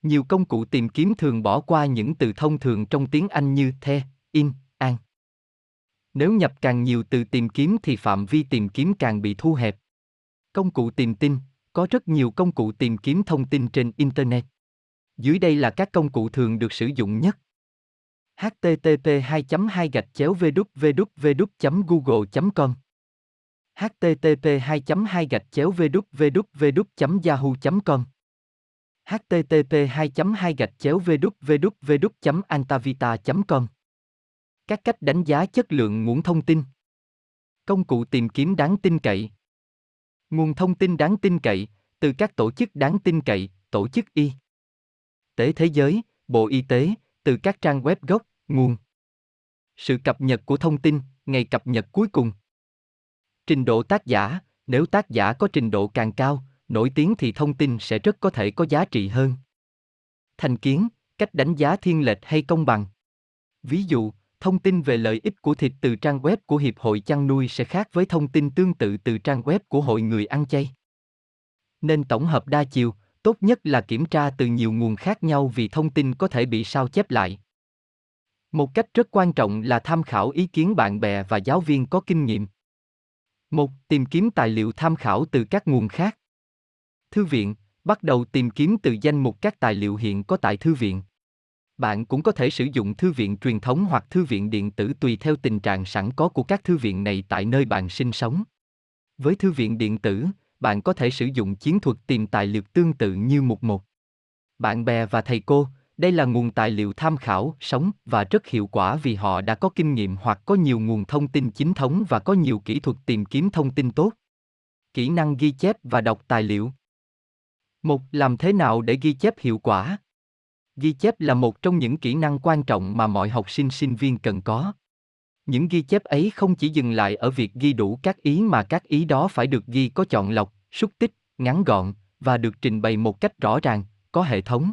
Nhiều công cụ tìm kiếm thường bỏ qua những từ thông thường trong tiếng Anh như the, in, an. Nếu nhập càng nhiều từ tìm kiếm thì phạm vi tìm kiếm càng bị thu hẹp. Công cụ tìm tin, có rất nhiều công cụ tìm kiếm thông tin trên Internet. Dưới đây là các công cụ thường được sử dụng nhất. Http 2 2 gạch chéo www google com. Http 2 2 gạch chéo www yahoo com. Http 2 2 gạch chéo www antavita com. Các cách đánh giá chất lượng nguồn thông tin. Công cụ tìm kiếm đáng tin cậy. Nguồn thông tin đáng tin cậy, từ các tổ chức đáng tin cậy, tổ chức y tế thế giới, Bộ Y tế, từ các trang web gốc, nguồn. Sự cập nhật của thông tin, ngày cập nhật cuối cùng. Trình độ tác giả, nếu tác giả có trình độ càng cao, nổi tiếng thì thông tin sẽ rất có thể có giá trị hơn. Thành kiến, cách đánh giá thiên lệch hay công bằng. Ví dụ, thông tin về lợi ích của thịt từ trang web của Hiệp hội chăn nuôi sẽ khác với thông tin tương tự từ trang web của Hội người ăn chay. Nên tổng hợp đa chiều, tốt nhất là kiểm tra từ nhiều nguồn khác nhau vì thông tin có thể bị sao chép lại. Một cách rất quan trọng là tham khảo ý kiến bạn bè và giáo viên có kinh nghiệm. Một, tìm kiếm tài liệu tham khảo từ các nguồn khác. Thư viện, bắt đầu tìm kiếm từ danh mục các tài liệu hiện có tại thư viện. Bạn cũng có thể sử dụng thư viện truyền thống hoặc thư viện điện tử tùy theo tình trạng sẵn có của các thư viện này tại nơi bạn sinh sống. Với thư viện điện tử, bạn có thể sử dụng chiến thuật tìm tài liệu tương tự như mục một. Bạn bè và thầy cô, đây là nguồn tài liệu tham khảo, sống và rất hiệu quả vì họ đã có kinh nghiệm hoặc có nhiều nguồn thông tin chính thống và có nhiều kỹ thuật tìm kiếm thông tin tốt. Kỹ năng ghi chép và đọc tài liệu. Một, làm thế nào để ghi chép hiệu quả? Ghi chép là một trong những kỹ năng quan trọng mà mọi học sinh sinh viên cần có. Những ghi chép ấy không chỉ dừng lại ở việc ghi đủ các ý mà các ý đó phải được ghi có chọn lọc, súc tích, ngắn gọn và được trình bày một cách rõ ràng, có hệ thống.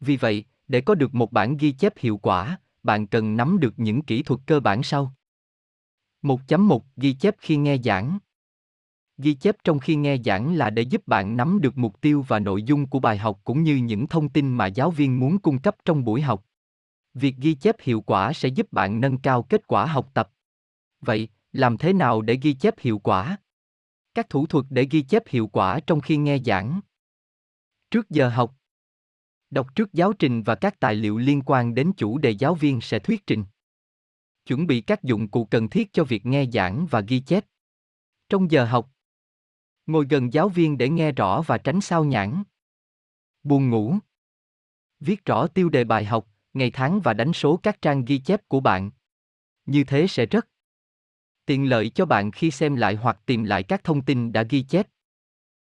Vì vậy, để có được một bản ghi chép hiệu quả, bạn cần nắm được những kỹ thuật cơ bản sau. 1.1 Ghi chép khi nghe giảng Ghi chép trong khi nghe giảng là để giúp bạn nắm được mục tiêu và nội dung của bài học cũng như những thông tin mà giáo viên muốn cung cấp trong buổi học. Việc ghi chép hiệu quả sẽ giúp bạn nâng cao kết quả học tập. Vậy, làm thế nào để ghi chép hiệu quả? Các thủ thuật để ghi chép hiệu quả trong khi nghe giảng. Trước giờ học, Đọc trước giáo trình và các tài liệu liên quan đến chủ đề giáo viên sẽ thuyết trình. Chuẩn bị các dụng cụ cần thiết cho việc nghe giảng và ghi chép. Trong giờ học, ngồi gần giáo viên để nghe rõ và tránh sao nhãng. Buồn ngủ. Viết rõ tiêu đề bài học, ngày tháng và đánh số các trang ghi chép của bạn. Như thế sẽ rất tiện lợi cho bạn khi xem lại hoặc tìm lại các thông tin đã ghi chép.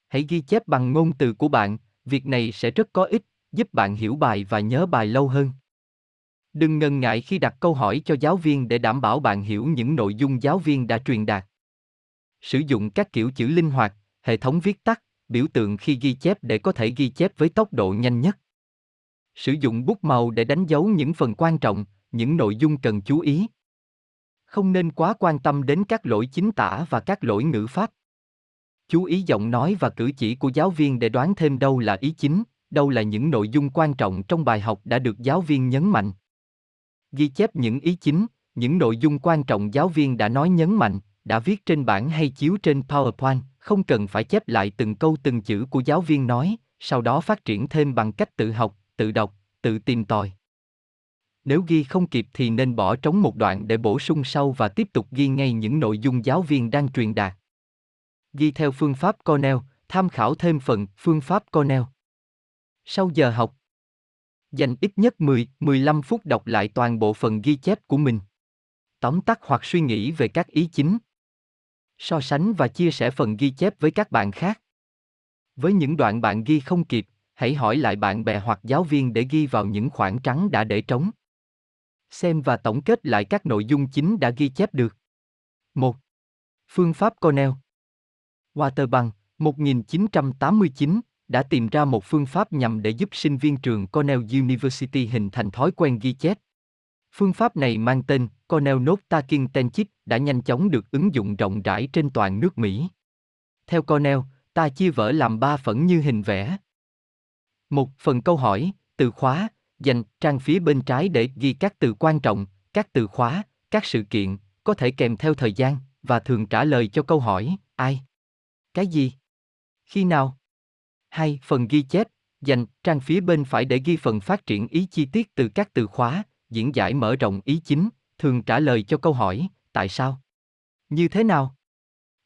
Hãy ghi chép bằng ngôn từ của bạn, việc này sẽ rất có ích giúp bạn hiểu bài và nhớ bài lâu hơn. Đừng ngần ngại khi đặt câu hỏi cho giáo viên để đảm bảo bạn hiểu những nội dung giáo viên đã truyền đạt. Sử dụng các kiểu chữ linh hoạt, hệ thống viết tắt, biểu tượng khi ghi chép để có thể ghi chép với tốc độ nhanh nhất. Sử dụng bút màu để đánh dấu những phần quan trọng, những nội dung cần chú ý. Không nên quá quan tâm đến các lỗi chính tả và các lỗi ngữ pháp. Chú ý giọng nói và cử chỉ của giáo viên để đoán thêm đâu là ý chính, đâu là những nội dung quan trọng trong bài học đã được giáo viên nhấn mạnh. Ghi chép những ý chính, những nội dung quan trọng giáo viên đã nói nhấn mạnh, đã viết trên bảng hay chiếu trên PowerPoint, không cần phải chép lại từng câu từng chữ của giáo viên nói, sau đó phát triển thêm bằng cách tự học, tự đọc, tự tìm tòi. Nếu ghi không kịp thì nên bỏ trống một đoạn để bổ sung sau và tiếp tục ghi ngay những nội dung giáo viên đang truyền đạt. Ghi theo phương pháp Cornell, tham khảo thêm phần phương pháp Cornell. Sau giờ học, dành ít nhất 10-15 phút đọc lại toàn bộ phần ghi chép của mình. Tóm tắt hoặc suy nghĩ về các ý chính. So sánh và chia sẻ phần ghi chép với các bạn khác. Với những đoạn bạn ghi không kịp, hãy hỏi lại bạn bè hoặc giáo viên để ghi vào những khoảng trắng đã để trống. Xem và tổng kết lại các nội dung chính đã ghi chép được. 1. Phương pháp Cornell Waterbank, 1989, đã tìm ra một phương pháp nhằm để giúp sinh viên trường Cornell University hình thành thói quen ghi chép. Phương pháp này mang tên Cornell Note Taking Tenchit đã nhanh chóng được ứng dụng rộng rãi trên toàn nước Mỹ. Theo Cornell, ta chia vở làm ba phần như hình vẽ. Một phần câu hỏi, từ khóa, dành trang phía bên trái để ghi các từ quan trọng, các từ khóa, các sự kiện, có thể kèm theo thời gian, và thường trả lời cho câu hỏi, ai? Cái gì? Khi nào? Hai, phần ghi chép, dành trang phía bên phải để ghi phần phát triển ý chi tiết từ các từ khóa, diễn giải mở rộng ý chính, thường trả lời cho câu hỏi, tại sao? Như thế nào?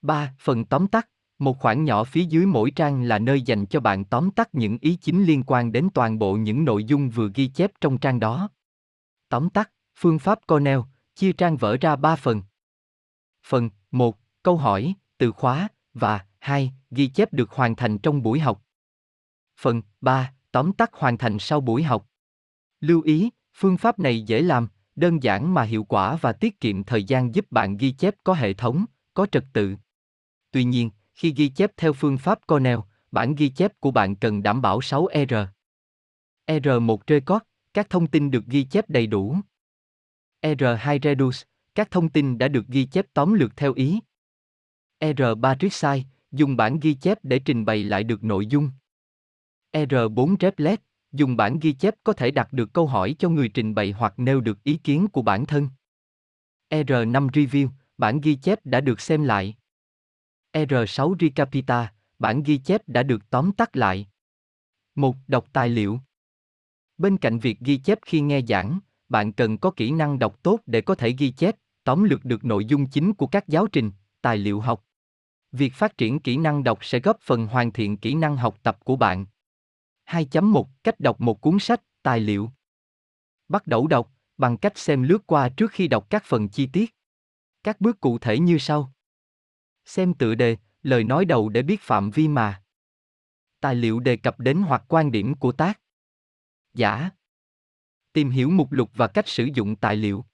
Ba, phần tóm tắt, một khoảng nhỏ phía dưới mỗi trang là nơi dành cho bạn tóm tắt những ý chính liên quan đến toàn bộ những nội dung vừa ghi chép trong trang đó. Tóm tắt, phương pháp Cornell, chia trang vỡ ra 3 phần. Phần 1. Câu hỏi, từ khóa, và 2. Ghi chép được hoàn thành trong buổi học. Phần 3. Tóm tắt hoàn thành sau buổi học. Lưu ý, phương pháp này dễ làm, đơn giản mà hiệu quả và tiết kiệm thời gian giúp bạn ghi chép có hệ thống, có trật tự. Tuy nhiên, khi ghi chép theo phương pháp Cornell, bản ghi chép của bạn cần đảm bảo 6R. R1 Record, các thông tin được ghi chép đầy đủ. R2 Reduce, các thông tin đã được ghi chép tóm lược theo ý. R3 Resize, dùng bản ghi chép để trình bày lại được nội dung. R4 Replet, dùng bản ghi chép có thể đặt được câu hỏi cho người trình bày hoặc nêu được ý kiến của bản thân. R5 Review, bản ghi chép đã được xem lại. R6 Recapita, bản ghi chép đã được tóm tắt lại. 1. Đọc tài liệu. Bên cạnh việc ghi chép khi nghe giảng, bạn cần có kỹ năng đọc tốt để có thể ghi chép, tóm lược được nội dung chính của các giáo trình, tài liệu học. Việc phát triển kỹ năng đọc sẽ góp phần hoàn thiện kỹ năng học tập của bạn. 2.1 Cách đọc một cuốn sách, tài liệu. Bắt đầu đọc bằng cách xem lướt qua trước khi đọc các phần chi tiết. Các bước cụ thể như sau. Xem tựa đề, lời nói đầu để biết phạm vi mà. Tài liệu đề cập đến hoặc quan điểm của tác giả. Tìm hiểu mục lục và cách sử dụng tài liệu.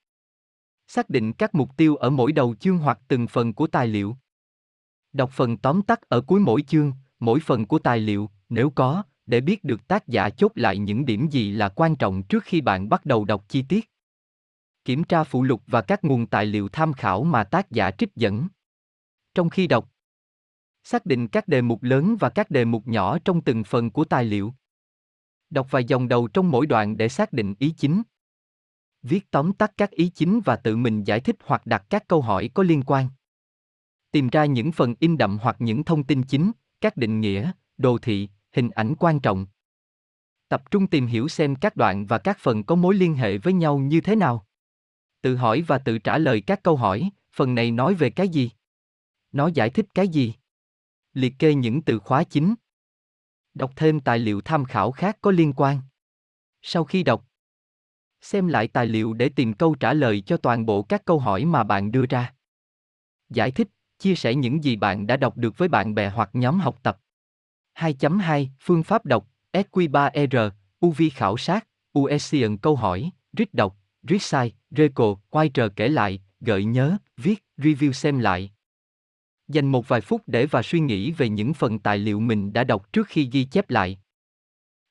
Xác định các mục tiêu ở mỗi đầu chương hoặc từng phần của tài liệu. Đọc phần tóm tắt ở cuối mỗi chương, mỗi phần của tài liệu, nếu có, để biết được tác giả chốt lại những điểm gì là quan trọng trước khi bạn bắt đầu đọc chi tiết. Kiểm tra phụ lục và các nguồn tài liệu tham khảo mà tác giả trích dẫn. Trong khi đọc, xác định các đề mục lớn và các đề mục nhỏ trong từng phần của tài liệu. Đọc vài dòng đầu trong mỗi đoạn để xác định ý chính. Viết tóm tắt các ý chính và tự mình giải thích hoặc đặt các câu hỏi có liên quan. Tìm ra những phần in đậm hoặc những thông tin chính, các định nghĩa, đồ thị, hình ảnh quan trọng. Tập trung tìm hiểu xem các đoạn và các phần có mối liên hệ với nhau như thế nào. Tự hỏi và tự trả lời các câu hỏi, phần này nói về cái gì? Nó giải thích cái gì? Liệt kê những từ khóa chính. Đọc thêm tài liệu tham khảo khác có liên quan. Sau khi đọc, xem lại tài liệu để tìm câu trả lời cho toàn bộ các câu hỏi mà bạn đưa ra. Giải thích, chia sẻ những gì bạn đã đọc được với bạn bè hoặc nhóm học tập. 2.2 Phương pháp đọc, SQ3R, UV khảo sát, USCN câu hỏi, rít đọc, rít sai, RECO, quay trở kể lại, gợi nhớ, viết, review xem lại. Dành một vài phút để và suy nghĩ về những phần tài liệu mình đã đọc trước khi ghi chép lại.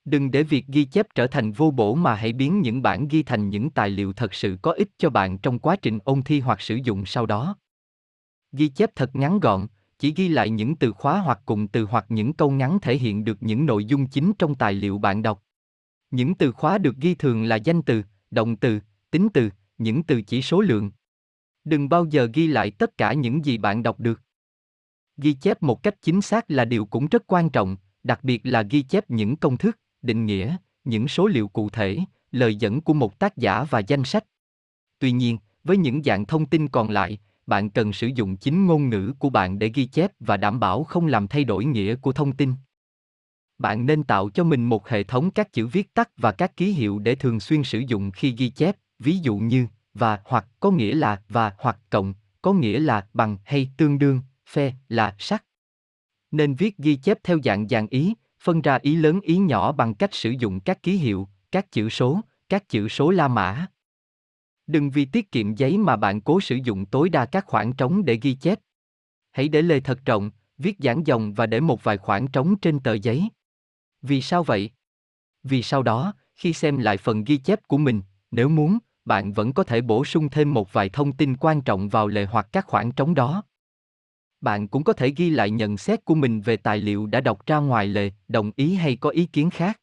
Đừng để việc ghi chép trở thành vô bổ mà hãy biến những bản ghi thành những tài liệu thật sự có ích cho bạn trong quá trình ôn thi hoặc sử dụng sau đó. Ghi chép thật ngắn gọn, chỉ ghi lại những từ khóa hoặc cụm từ hoặc những câu ngắn thể hiện được những nội dung chính trong tài liệu bạn đọc. Những từ khóa được ghi thường là danh từ, động từ, tính từ, những từ chỉ số lượng. Đừng bao giờ ghi lại tất cả những gì bạn đọc được. Ghi chép một cách chính xác là điều cũng rất quan trọng, đặc biệt là ghi chép những công thức, định nghĩa, những số liệu cụ thể, lời dẫn của một tác giả và danh sách. Tuy nhiên, với những dạng thông tin còn lại, bạn cần sử dụng chính ngôn ngữ của bạn để ghi chép và đảm bảo không làm thay đổi nghĩa của thông tin. Bạn nên tạo cho mình một hệ thống các chữ viết tắt và các ký hiệu để thường xuyên sử dụng khi ghi chép, ví dụ như và hoặc có nghĩa là và hoặc cộng, có nghĩa là bằng hay tương đương, phe là sắc. Nên viết ghi chép theo dạng dàn ý, phân ra ý lớn ý nhỏ bằng cách sử dụng các ký hiệu, các chữ số, các chữ số La Mã. Đừng vì tiết kiệm giấy mà bạn cố sử dụng tối đa các khoảng trống để ghi chép. Hãy để lề thật rộng, viết giãn dòng và để một vài khoảng trống trên tờ giấy. Vì sao vậy? Vì sau đó, khi xem lại phần ghi chép của mình, nếu muốn, bạn vẫn có thể bổ sung thêm một vài thông tin quan trọng vào lề hoặc các khoảng trống đó. Bạn cũng có thể ghi lại nhận xét của mình về tài liệu đã đọc ra ngoài lề, đồng ý hay có ý kiến khác.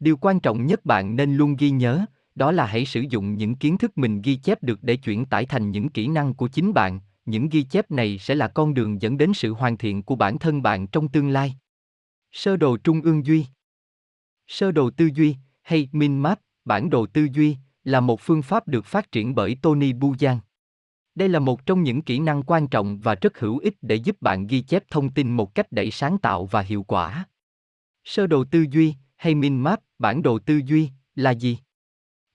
Điều quan trọng nhất bạn nên luôn ghi nhớ, đó là hãy sử dụng những kiến thức mình ghi chép được để chuyển tải thành những kỹ năng của chính bạn, những ghi chép này sẽ là con đường dẫn đến sự hoàn thiện của bản thân bạn trong tương lai. Sơ đồ trung ương duy Sơ đồ tư duy, hay Min Map, bản đồ tư duy, là một phương pháp được phát triển bởi Tony Bujang. Đây là một trong những kỹ năng quan trọng và rất hữu ích để giúp bạn ghi chép thông tin một cách đầy sáng tạo và hiệu quả. Sơ đồ tư duy, hay Min Map, bản đồ tư duy, là gì?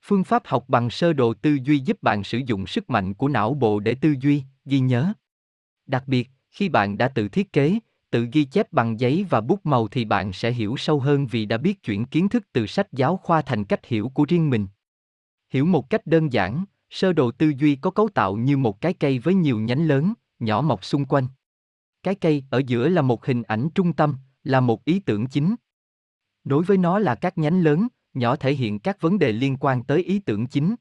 Phương pháp học bằng sơ đồ tư duy giúp bạn sử dụng sức mạnh của não bộ để tư duy, ghi nhớ. Đặc biệt, khi bạn đã tự thiết kế, tự ghi chép bằng giấy và bút màu thì bạn sẽ hiểu sâu hơn vì đã biết chuyển kiến thức từ sách giáo khoa thành cách hiểu của riêng mình. Hiểu một cách đơn giản, sơ đồ tư duy có cấu tạo như một cái cây với nhiều nhánh lớn, nhỏ mọc xung quanh. Cái cây ở giữa là một hình ảnh trung tâm, là một ý tưởng chính. Đối với nó là các nhánh lớn, nhỏ thể hiện các vấn đề liên quan tới ý tưởng chính.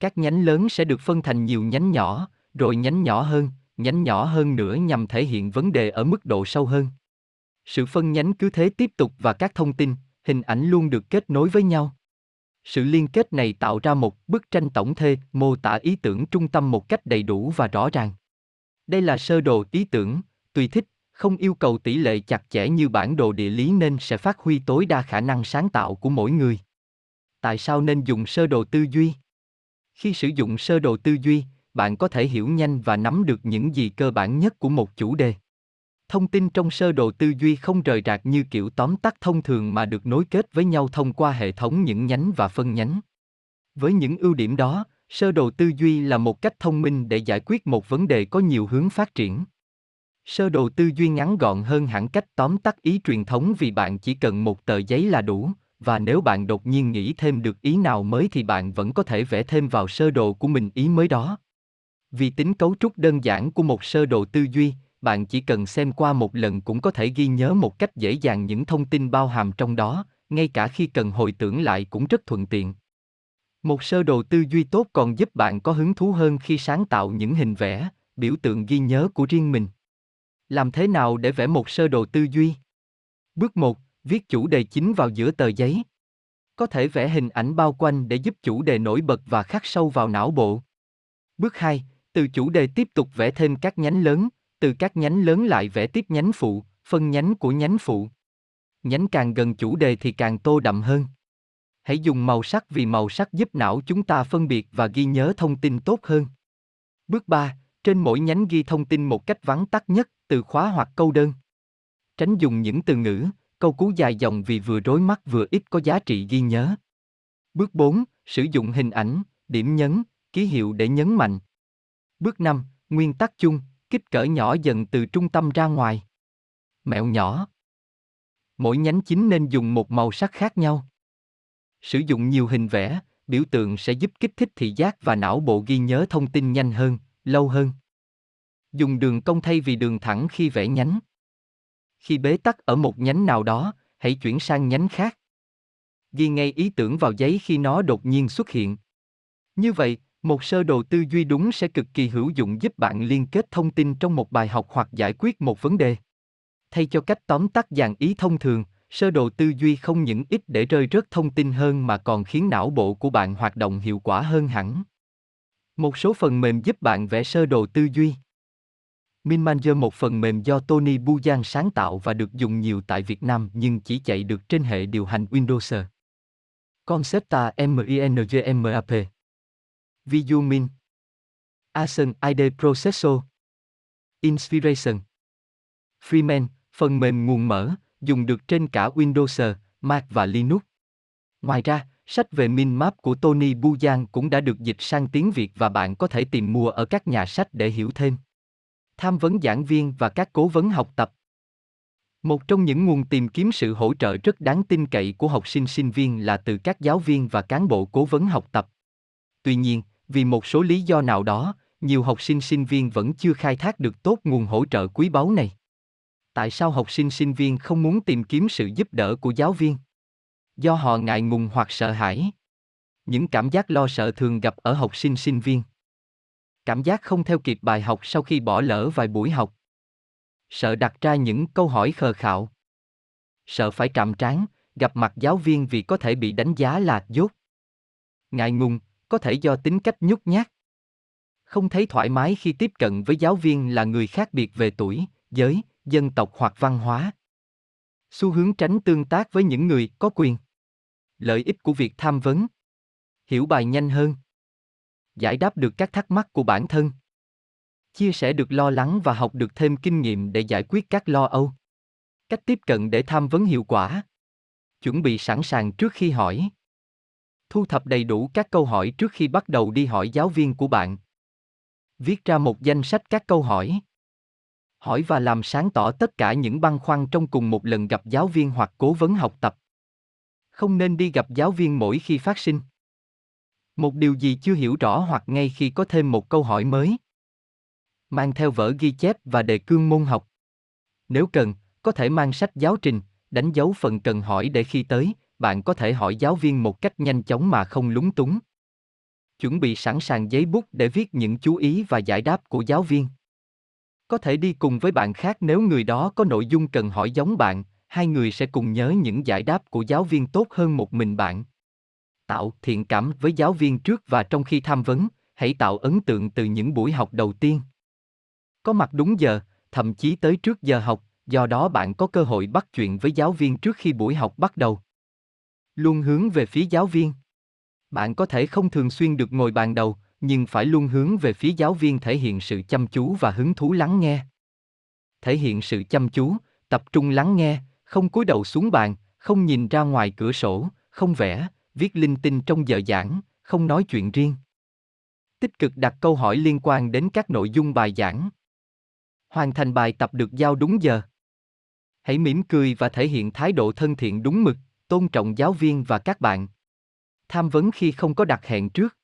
Các nhánh lớn sẽ được phân thành nhiều nhánh nhỏ, rồi nhánh nhỏ hơn, nhánh nhỏ hơn nữa nhằm thể hiện vấn đề ở mức độ sâu hơn. Sự phân nhánh cứ thế tiếp tục và các thông tin, hình ảnh luôn được kết nối với nhau. Sự liên kết này tạo ra một bức tranh tổng thể, mô tả ý tưởng trung tâm một cách đầy đủ và rõ ràng. Đây là sơ đồ ý tưởng, tùy thích, không yêu cầu tỷ lệ chặt chẽ như bản đồ địa lý nên sẽ phát huy tối đa khả năng sáng tạo của mỗi người. Tại sao nên dùng sơ đồ tư duy? Khi sử dụng sơ đồ tư duy, bạn có thể hiểu nhanh và nắm được những gì cơ bản nhất của một chủ đề. Thông tin trong sơ đồ tư duy không rời rạc như kiểu tóm tắt thông thường mà được nối kết với nhau thông qua hệ thống những nhánh và phân nhánh. Với những ưu điểm đó, sơ đồ tư duy là một cách thông minh để giải quyết một vấn đề có nhiều hướng phát triển. Sơ đồ tư duy ngắn gọn hơn hẳn cách tóm tắt ý truyền thống vì bạn chỉ cần một tờ giấy là đủ, và nếu bạn đột nhiên nghĩ thêm được ý nào mới thì bạn vẫn có thể vẽ thêm vào sơ đồ của mình ý mới đó. Vì tính cấu trúc đơn giản của một sơ đồ tư duy, bạn chỉ cần xem qua một lần cũng có thể ghi nhớ một cách dễ dàng những thông tin bao hàm trong đó, ngay cả khi cần hồi tưởng lại cũng rất thuận tiện. Một sơ đồ tư duy tốt còn giúp bạn có hứng thú hơn khi sáng tạo những hình vẽ, biểu tượng ghi nhớ của riêng mình. Làm thế nào để vẽ một sơ đồ tư duy? Bước 1, viết chủ đề chính vào giữa tờ giấy. Có thể vẽ hình ảnh bao quanh để giúp chủ đề nổi bật và khắc sâu vào não bộ. Bước 2, từ chủ đề tiếp tục vẽ thêm các nhánh lớn, từ các nhánh lớn lại vẽ tiếp nhánh phụ, phân nhánh của nhánh phụ. Nhánh càng gần chủ đề thì càng tô đậm hơn. Hãy dùng màu sắc vì màu sắc giúp não chúng ta phân biệt và ghi nhớ thông tin tốt hơn. Bước 3, trên mỗi nhánh ghi thông tin một cách vắn tắt nhất, từ khóa hoặc câu đơn. Tránh dùng những từ ngữ, câu cú dài dòng vì vừa rối mắt vừa ít có giá trị ghi nhớ. Bước 4, sử dụng hình ảnh, điểm nhấn, ký hiệu để nhấn mạnh. Bước 5, nguyên tắc chung, kích cỡ nhỏ dần từ trung tâm ra ngoài. Mẹo nhỏ. Mỗi nhánh chính nên dùng một màu sắc khác nhau. Sử dụng nhiều hình vẽ, biểu tượng sẽ giúp kích thích thị giác và não bộ ghi nhớ thông tin nhanh hơn, lâu hơn. Dùng đường cong thay vì đường thẳng khi vẽ nhánh. Khi bế tắc ở một nhánh nào đó, hãy chuyển sang nhánh khác. Ghi ngay ý tưởng vào giấy khi nó đột nhiên xuất hiện. Như vậy, một sơ đồ tư duy đúng sẽ cực kỳ hữu dụng giúp bạn liên kết thông tin trong một bài học hoặc giải quyết một vấn đề. Thay cho cách tóm tắt dàn ý thông thường, sơ đồ tư duy không những ít để rơi rớt thông tin hơn mà còn khiến não bộ của bạn hoạt động hiệu quả hơn hẳn. Một số phần mềm giúp bạn vẽ sơ đồ tư duy. MinManager một phần mềm do Tony Bujan sáng tạo và được dùng nhiều tại Việt Nam nhưng chỉ chạy được trên hệ điều hành Windows. Concepta MINGMAP Visumin Asen ID Processor Inspiration Freeman, phần mềm nguồn mở, dùng được trên cả Windows, Mac và Linux. Ngoài ra, sách về MinMap của Tony Bujan cũng đã được dịch sang tiếng Việt và bạn có thể tìm mua ở các nhà sách để hiểu thêm. Tham vấn giảng viên và các cố vấn học tập một trong những nguồn tìm kiếm sự hỗ trợ rất đáng tin cậy của học sinh sinh viên là từ các giáo viên và cán bộ cố vấn học tập. Tuy nhiên, vì một số lý do nào đó, nhiều học sinh sinh viên vẫn chưa khai thác được tốt nguồn hỗ trợ quý báu này. Tại sao học sinh sinh viên không muốn tìm kiếm sự giúp đỡ của giáo viên? Do họ ngại ngùng hoặc sợ hãi. Những cảm giác lo sợ thường gặp ở học sinh sinh viên. Cảm giác không theo kịp bài học sau khi bỏ lỡ vài buổi học sợ đặt ra những câu hỏi khờ khạo. Sợ phải trạm trán, gặp mặt giáo viên vì có thể bị đánh giá là dốt. Ngại ngùng, có thể do tính cách nhút nhát. Không thấy thoải mái khi tiếp cận với giáo viên là người khác biệt về tuổi, giới, dân tộc hoặc văn hóa. Xu hướng tránh tương tác với những người có quyền. Lợi ích của việc tham vấn. Hiểu bài nhanh hơn. Giải đáp được các thắc mắc của bản thân. Chia sẻ được lo lắng và học được thêm kinh nghiệm để giải quyết các lo âu. Cách tiếp cận để tham vấn hiệu quả. Chuẩn bị sẵn sàng trước khi hỏi. Thu thập đầy đủ các câu hỏi trước khi bắt đầu đi hỏi giáo viên của bạn. Viết ra một danh sách các câu hỏi. Hỏi và làm sáng tỏ tất cả những băn khoăn trong cùng một lần gặp giáo viên hoặc cố vấn học tập. Không nên đi gặp giáo viên mỗi khi phát sinh một điều gì chưa hiểu rõ hoặc ngay khi có thêm một câu hỏi mới mang theo vở ghi chép và đề cương môn học. Nếu cần, có thể mang sách giáo trình, đánh dấu phần cần hỏi để khi tới, bạn có thể hỏi giáo viên một cách nhanh chóng mà không lúng túng. Chuẩn bị sẵn sàng giấy bút để viết những chú ý và giải đáp của giáo viên. Có thể đi cùng với bạn khác nếu người đó có nội dung cần hỏi giống bạn, hai người sẽ cùng nhớ những giải đáp của giáo viên tốt hơn một mình bạn. Tạo thiện cảm với giáo viên trước và trong khi tham vấn, hãy tạo ấn tượng từ những buổi học đầu tiên. Có mặt đúng giờ, thậm chí tới trước giờ học, do đó bạn có cơ hội bắt chuyện với giáo viên trước khi buổi học bắt đầu. Luôn hướng về phía giáo viên. Bạn có thể không thường xuyên được ngồi bàn đầu, nhưng phải luôn hướng về phía giáo viên thể hiện sự chăm chú và hứng thú lắng nghe. Thể hiện sự chăm chú, tập trung lắng nghe, không cúi đầu xuống bàn, không nhìn ra ngoài cửa sổ, không vẽ, viết linh tinh trong giờ giảng, không nói chuyện riêng. Tích cực đặt câu hỏi liên quan đến các nội dung bài giảng. Hoàn thành bài tập được giao đúng giờ. Hãy mỉm cười và thể hiện thái độ thân thiện đúng mực, tôn trọng giáo viên và các bạn. Tham vấn khi không có đặt hẹn trước.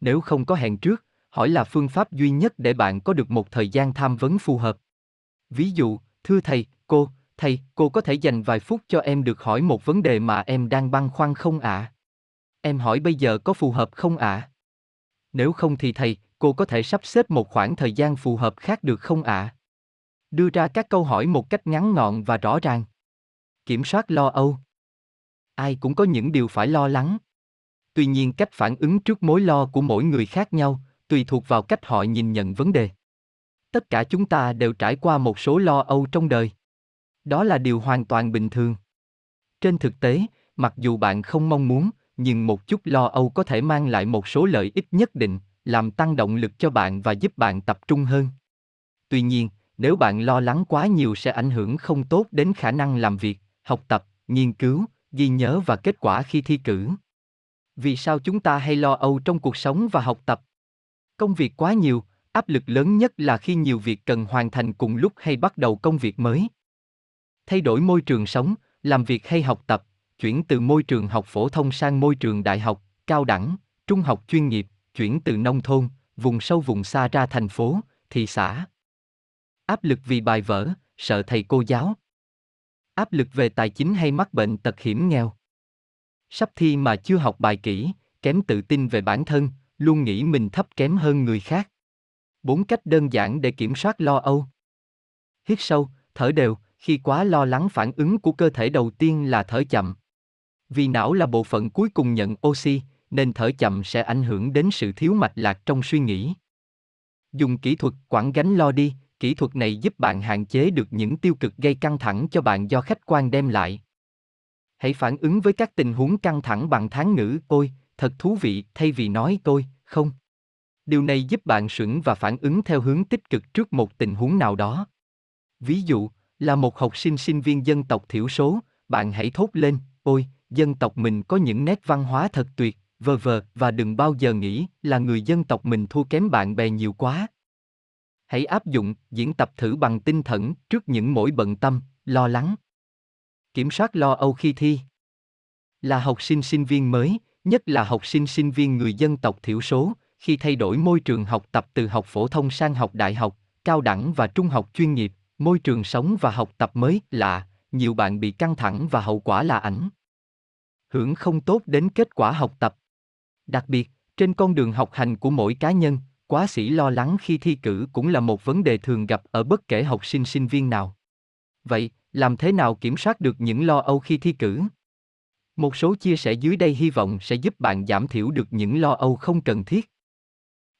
Nếu không có hẹn trước, hỏi là phương pháp duy nhất để bạn có được một thời gian tham vấn phù hợp. Ví dụ, thưa thầy, cô, thầy, cô có thể dành vài phút cho em được hỏi một vấn đề mà em đang băn khoăn không ạ? À? Em hỏi bây giờ có phù hợp không ạ? À? Nếu không thì thầy, cô có thể sắp xếp một khoảng thời gian phù hợp khác được không ạ? À? Đưa ra các câu hỏi một cách ngắn gọn và rõ ràng. Kiểm soát lo âu. Ai cũng có những điều phải lo lắng. Tuy nhiên cách phản ứng trước mối lo của mỗi người khác nhau, tùy thuộc vào cách họ nhìn nhận vấn đề. Tất cả chúng ta đều trải qua một số lo âu trong đời. Đó là điều hoàn toàn bình thường. Trên thực tế, mặc dù bạn không mong muốn, nhưng một chút lo âu có thể mang lại một số lợi ích nhất định, làm tăng động lực cho bạn và giúp bạn tập trung hơn. Tuy nhiên, nếu bạn lo lắng quá nhiều sẽ ảnh hưởng không tốt đến khả năng làm việc, học tập, nghiên cứu, ghi nhớ và kết quả khi thi cử. Vì sao chúng ta hay lo âu trong cuộc sống và học tập? Công việc quá nhiều, áp lực lớn nhất là khi nhiều việc cần hoàn thành cùng lúc hay bắt đầu công việc mới. Thay đổi môi trường sống, làm việc hay học tập, chuyển từ môi trường học phổ thông sang môi trường đại học, cao đẳng, trung học chuyên nghiệp, chuyển từ nông thôn, vùng sâu vùng xa ra thành phố, thị xã. Áp lực vì bài vở, sợ thầy cô giáo. Áp lực về tài chính hay mắc bệnh tật hiểm nghèo. Sắp thi mà chưa học bài kỹ, kém tự tin về bản thân, luôn nghĩ mình thấp kém hơn người khác. Bốn cách đơn giản để kiểm soát lo âu. Hít sâu, thở đều, khi quá lo lắng phản ứng của cơ thể đầu tiên là thở chậm. Vì não là bộ phận cuối cùng nhận oxy, nên thở chậm sẽ ảnh hưởng đến sự thiếu mạch lạc trong suy nghĩ. Dùng kỹ thuật quản gánh lo đi, kỹ thuật này giúp bạn hạn chế được những tiêu cực gây căng thẳng cho bạn do khách quan đem lại. Hãy phản ứng với các tình huống căng thẳng bằng tháng ngữ ôi, thật thú vị thay vì nói tôi, không. Điều này giúp bạn sững và phản ứng theo hướng tích cực trước một tình huống nào đó. Ví dụ, là một học sinh sinh viên dân tộc thiểu số, bạn hãy thốt lên, ôi, dân tộc mình có những nét văn hóa thật tuyệt, vờ vờ, và đừng bao giờ nghĩ là người dân tộc mình thua kém bạn bè nhiều quá. Hãy áp dụng, diễn tập thử bằng tinh thần trước những mỗi bận tâm, lo lắng. Kiểm soát lo âu khi thi. Là học sinh sinh viên mới, nhất là học sinh sinh viên người dân tộc thiểu số, khi thay đổi môi trường học tập từ học phổ thông sang học đại học, cao đẳng và trung học chuyên nghiệp, môi trường sống và học tập mới lạ, nhiều bạn bị căng thẳng và hậu quả là ảnh hưởng không tốt đến kết quả học tập. Đặc biệt, trên con đường học hành của mỗi cá nhân, quá sĩ lo lắng khi thi cử cũng là một vấn đề thường gặp ở bất kể học sinh sinh viên nào. Vậy, làm thế nào kiểm soát được những lo âu khi thi cử? Một số chia sẻ dưới đây hy vọng sẽ giúp bạn giảm thiểu được những lo âu không cần thiết.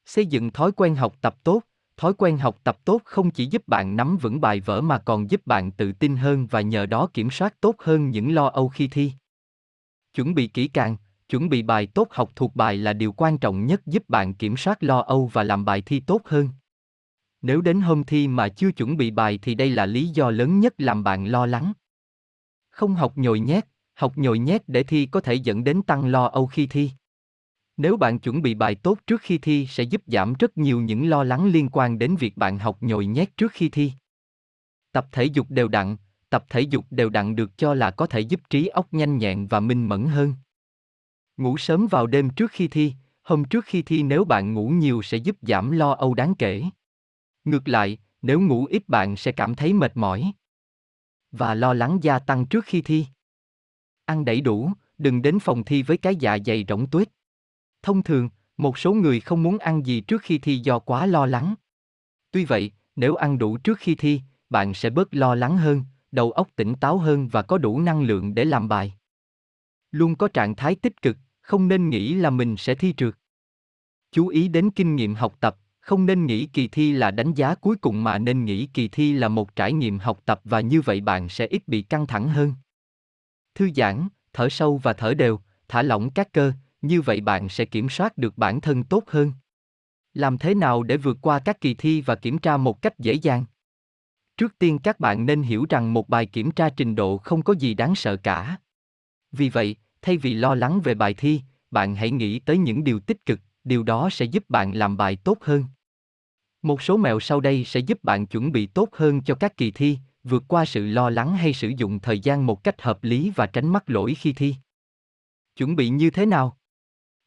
Xây dựng thói quen học tập tốt, thói quen học tập tốt không chỉ giúp bạn nắm vững bài vở mà còn giúp bạn tự tin hơn và nhờ đó kiểm soát tốt hơn những lo âu khi thi. Chuẩn bị kỹ càng, chuẩn bị bài tốt học thuộc bài là điều quan trọng nhất giúp bạn kiểm soát lo âu và làm bài thi tốt hơn. Nếu đến hôm thi mà chưa chuẩn bị bài thì đây là lý do lớn nhất làm bạn lo lắng. Không học nhồi nhét, học nhồi nhét để thi có thể dẫn đến tăng lo âu khi thi. Nếu bạn chuẩn bị bài tốt trước khi thi sẽ giúp giảm rất nhiều những lo lắng liên quan đến việc bạn học nhồi nhét trước khi thi. Tập thể dục đều đặn, tập thể dục đều đặn được cho là có thể giúp trí óc nhanh nhẹn và minh mẫn hơn. Ngủ sớm vào đêm trước khi thi, hôm trước khi thi nếu bạn ngủ nhiều sẽ giúp giảm lo âu đáng kể. Ngược lại, nếu ngủ ít bạn sẽ cảm thấy mệt mỏi và lo lắng gia tăng trước khi thi. Ăn đầy đủ, đừng đến phòng thi với cái dạ dày rỗng tuếch. Thông thường, một số người không muốn ăn gì trước khi thi do quá lo lắng. Tuy vậy, nếu ăn đủ trước khi thi, bạn sẽ bớt lo lắng hơn, đầu óc tỉnh táo hơn và có đủ năng lượng để làm bài. Luôn có trạng thái tích cực, không nên nghĩ là mình sẽ thi trượt. Chú ý đến kinh nghiệm học tập, không nên nghĩ kỳ thi là đánh giá cuối cùng mà nên nghĩ kỳ thi là một trải nghiệm học tập và như vậy bạn sẽ ít bị căng thẳng hơn. Thư giãn, thở sâu và thở đều, thả lỏng các cơ, như vậy bạn sẽ kiểm soát được bản thân tốt hơn. Làm thế nào để vượt qua các kỳ thi và kiểm tra một cách dễ dàng? Trước tiên các bạn nên hiểu rằng một bài kiểm tra trình độ không có gì đáng sợ cả. Vì vậy, thay vì lo lắng về bài thi, bạn hãy nghĩ tới những điều tích cực, điều đó sẽ giúp bạn làm bài tốt hơn. Một số mẹo sau đây sẽ giúp bạn chuẩn bị tốt hơn cho các kỳ thi, vượt qua sự lo lắng hay sử dụng thời gian một cách hợp lý và tránh mắc lỗi khi thi. Chuẩn bị như thế nào?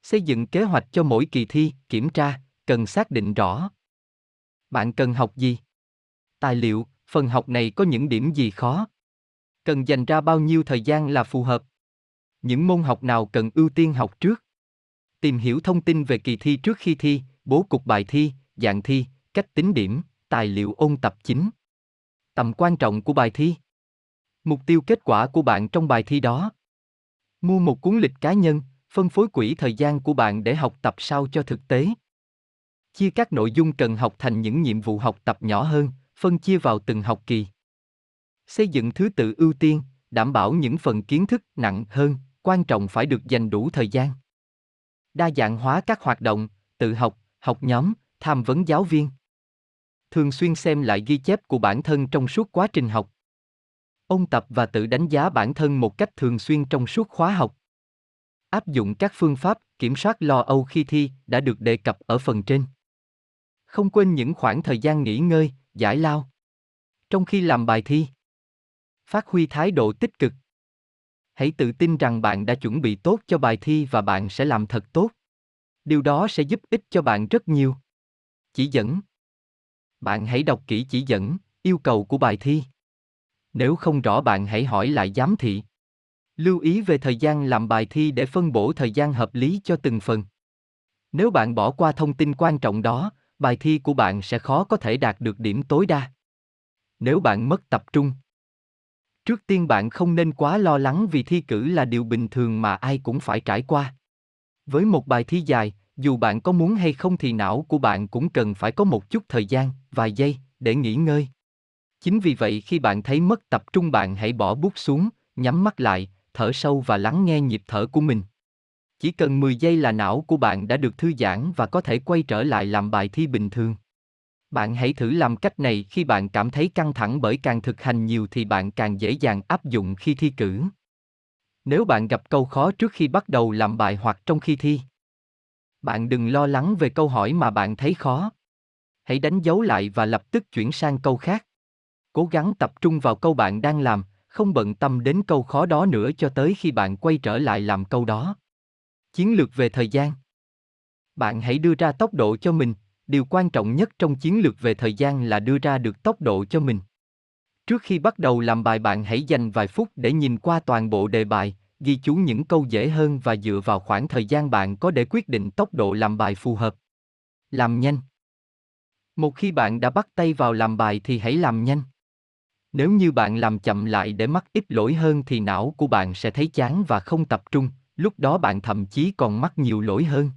Xây dựng kế hoạch cho mỗi kỳ thi, kiểm tra, cần xác định rõ. Bạn cần học gì? Tài liệu, phần học này có những điểm gì khó? Cần dành ra bao nhiêu thời gian là phù hợp? Những môn học nào cần ưu tiên học trước? Tìm hiểu thông tin về kỳ thi trước khi thi, bố cục bài thi, dạng thi, cách tính điểm, tài liệu ôn tập chính. Tầm quan trọng của bài thi. Mục tiêu kết quả của bạn trong bài thi đó. Mua một cuốn lịch cá nhân, phân phối quỹ thời gian của bạn để học tập sao cho thực tế. Chia các nội dung cần học thành những nhiệm vụ học tập nhỏ hơn, phân chia vào từng học kỳ. Xây dựng thứ tự ưu tiên, đảm bảo những phần kiến thức nặng hơn, quan trọng phải được dành đủ thời gian. Đa dạng hóa các hoạt động, tự học, học nhóm, tham vấn giáo viên. Thường xuyên xem lại ghi chép của bản thân trong suốt quá trình học. Ôn tập và tự đánh giá bản thân một cách thường xuyên trong suốt khóa học. Áp dụng các phương pháp kiểm soát lo âu khi thi đã được đề cập ở phần trên. Không quên những khoảng thời gian nghỉ ngơi, giải lao. Trong khi làm bài thi, phát huy thái độ tích cực. Hãy tự tin rằng bạn đã chuẩn bị tốt cho bài thi và bạn sẽ làm thật tốt. Điều đó sẽ giúp ích cho bạn rất nhiều. Chỉ dẫn Bạn hãy đọc kỹ chỉ dẫn, yêu cầu của bài thi. Nếu không rõ bạn hãy hỏi lại giám thị. Lưu ý về thời gian làm bài thi để phân bổ thời gian hợp lý cho từng phần. Nếu bạn bỏ qua thông tin quan trọng đó, bài thi của bạn sẽ khó có thể đạt được điểm tối đa. Nếu bạn mất tập trung, trước tiên bạn không nên quá lo lắng vì thi cử là điều bình thường mà ai cũng phải trải qua. Với một bài thi dài, dù bạn có muốn hay không thì não của bạn cũng cần phải có một chút thời gian, vài giây, để nghỉ ngơi. Chính vì vậy khi bạn thấy mất tập trung bạn hãy bỏ bút xuống, nhắm mắt lại, thở sâu và lắng nghe nhịp thở của mình. Chỉ cần 10 giây là não của bạn đã được thư giãn và có thể quay trở lại làm bài thi bình thường. Bạn hãy thử làm cách này khi bạn cảm thấy căng thẳng bởi càng thực hành nhiều thì bạn càng dễ dàng áp dụng khi thi cử. Nếu bạn gặp câu khó trước khi bắt đầu làm bài hoặc trong khi thi, bạn đừng lo lắng về câu hỏi mà bạn thấy khó. Hãy đánh dấu lại và lập tức chuyển sang câu khác. Cố gắng tập trung vào câu bạn đang làm, không bận tâm đến câu khó đó nữa cho tới khi bạn quay trở lại làm câu đó. Chiến lược về thời gian Bạn hãy đưa ra tốc độ cho mình, điều quan trọng nhất trong chiến lược về thời gian là đưa ra được tốc độ cho mình. Trước khi bắt đầu làm bài bạn hãy dành vài phút để nhìn qua toàn bộ đề bài, ghi chú những câu dễ hơn và dựa vào khoảng thời gian bạn có để quyết định tốc độ làm bài phù hợp. Làm nhanh. Một khi bạn đã bắt tay vào làm bài thì hãy làm nhanh. Nếu như bạn làm chậm lại để mắc ít lỗi hơn thì não của bạn sẽ thấy chán và không tập trung, lúc đó bạn thậm chí còn mắc nhiều lỗi hơn.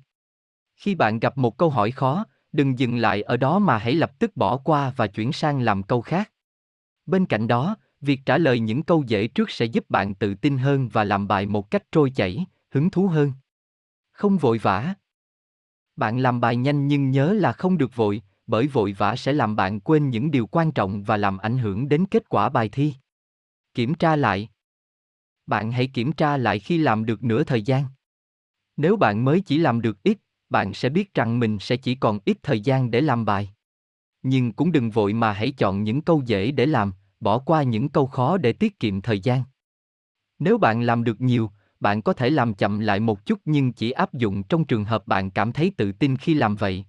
Khi bạn gặp một câu hỏi khó, đừng dừng lại ở đó mà hãy lập tức bỏ qua và chuyển sang làm câu khác. Bên cạnh đó, việc trả lời những câu dễ trước sẽ giúp bạn tự tin hơn và làm bài một cách trôi chảy, hứng thú hơn. Không vội vã. Bạn làm bài nhanh nhưng nhớ là không được vội, bởi vội vã sẽ làm bạn quên những điều quan trọng và làm ảnh hưởng đến kết quả bài thi. Kiểm tra lại. Bạn hãy kiểm tra lại khi làm được nửa thời gian. Nếu bạn mới chỉ làm được ít, bạn sẽ biết rằng mình sẽ chỉ còn ít thời gian để làm bài. Nhưng cũng đừng vội mà hãy chọn những câu dễ để làm, bỏ qua những câu khó để tiết kiệm thời gian. Nếu bạn làm được nhiều, bạn có thể làm chậm lại một chút nhưng chỉ áp dụng trong trường hợp bạn cảm thấy tự tin khi làm vậy.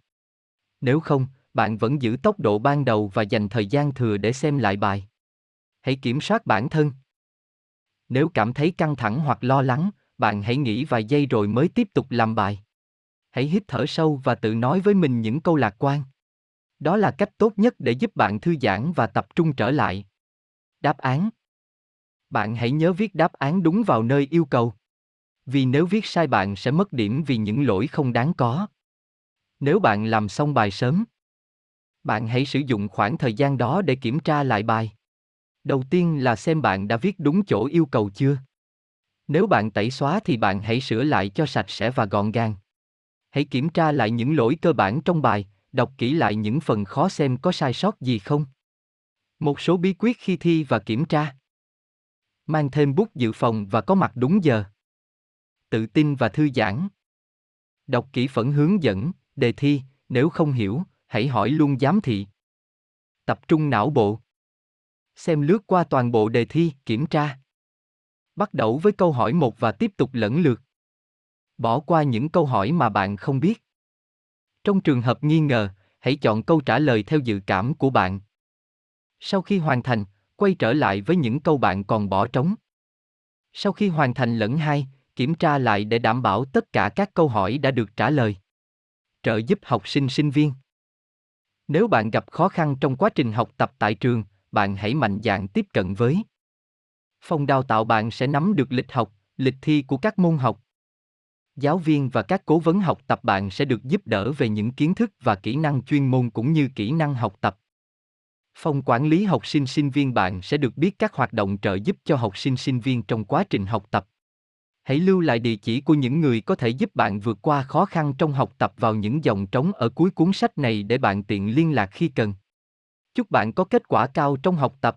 Nếu không, bạn vẫn giữ tốc độ ban đầu và dành thời gian thừa để xem lại bài. Hãy kiểm soát bản thân. Nếu cảm thấy căng thẳng hoặc lo lắng, bạn hãy nghỉ vài giây rồi mới tiếp tục làm bài. Hãy hít thở sâu và tự nói với mình những câu lạc quan. Đó là cách tốt nhất để giúp bạn thư giãn và tập trung trở lại. Đáp án Bạn hãy nhớ viết đáp án đúng vào nơi yêu cầu. Vì nếu viết sai bạn sẽ mất điểm vì những lỗi không đáng có. Nếu bạn làm xong bài sớm, bạn hãy sử dụng khoảng thời gian đó để kiểm tra lại bài. Đầu tiên là xem bạn đã viết đúng chỗ yêu cầu chưa. Nếu bạn tẩy xóa thì bạn hãy sửa lại cho sạch sẽ và gọn gàng. Hãy kiểm tra lại những lỗi cơ bản trong bài, đọc kỹ lại những phần khó xem có sai sót gì không. Một số bí quyết khi thi và kiểm tra. Mang thêm bút dự phòng và có mặt đúng giờ. Tự tin và thư giãn. Đọc kỹ phần hướng dẫn, đề thi, nếu không hiểu, hãy hỏi luôn giám thị. Tập trung não bộ. Xem lướt qua toàn bộ đề thi, kiểm tra. Bắt đầu với câu hỏi một và tiếp tục lẫn lượt. Bỏ qua những câu hỏi mà bạn không biết. Trong trường hợp nghi ngờ, hãy chọn câu trả lời theo dự cảm của bạn. Sau khi hoàn thành, quay trở lại với những câu bạn còn bỏ trống. Sau khi hoàn thành lẫn hai, kiểm tra lại để đảm bảo tất cả các câu hỏi đã được trả lời. Trợ giúp học sinh sinh viên. Nếu bạn gặp khó khăn trong quá trình học tập tại trường, bạn hãy mạnh dạn tiếp cận với phòng đào tạo bạn sẽ nắm được lịch học, lịch thi của các môn học. Giáo viên và các cố vấn học tập bạn sẽ được giúp đỡ về những kiến thức và kỹ năng chuyên môn cũng như kỹ năng học tập. Phòng quản lý học sinh sinh viên bạn sẽ được biết các hoạt động trợ giúp cho học sinh sinh viên trong quá trình học tập. Hãy lưu lại địa chỉ của những người có thể giúp bạn vượt qua khó khăn trong học tập vào những dòng trống ở cuối cuốn sách này để bạn tiện liên lạc khi cần. Chúc bạn có kết quả cao trong học tập.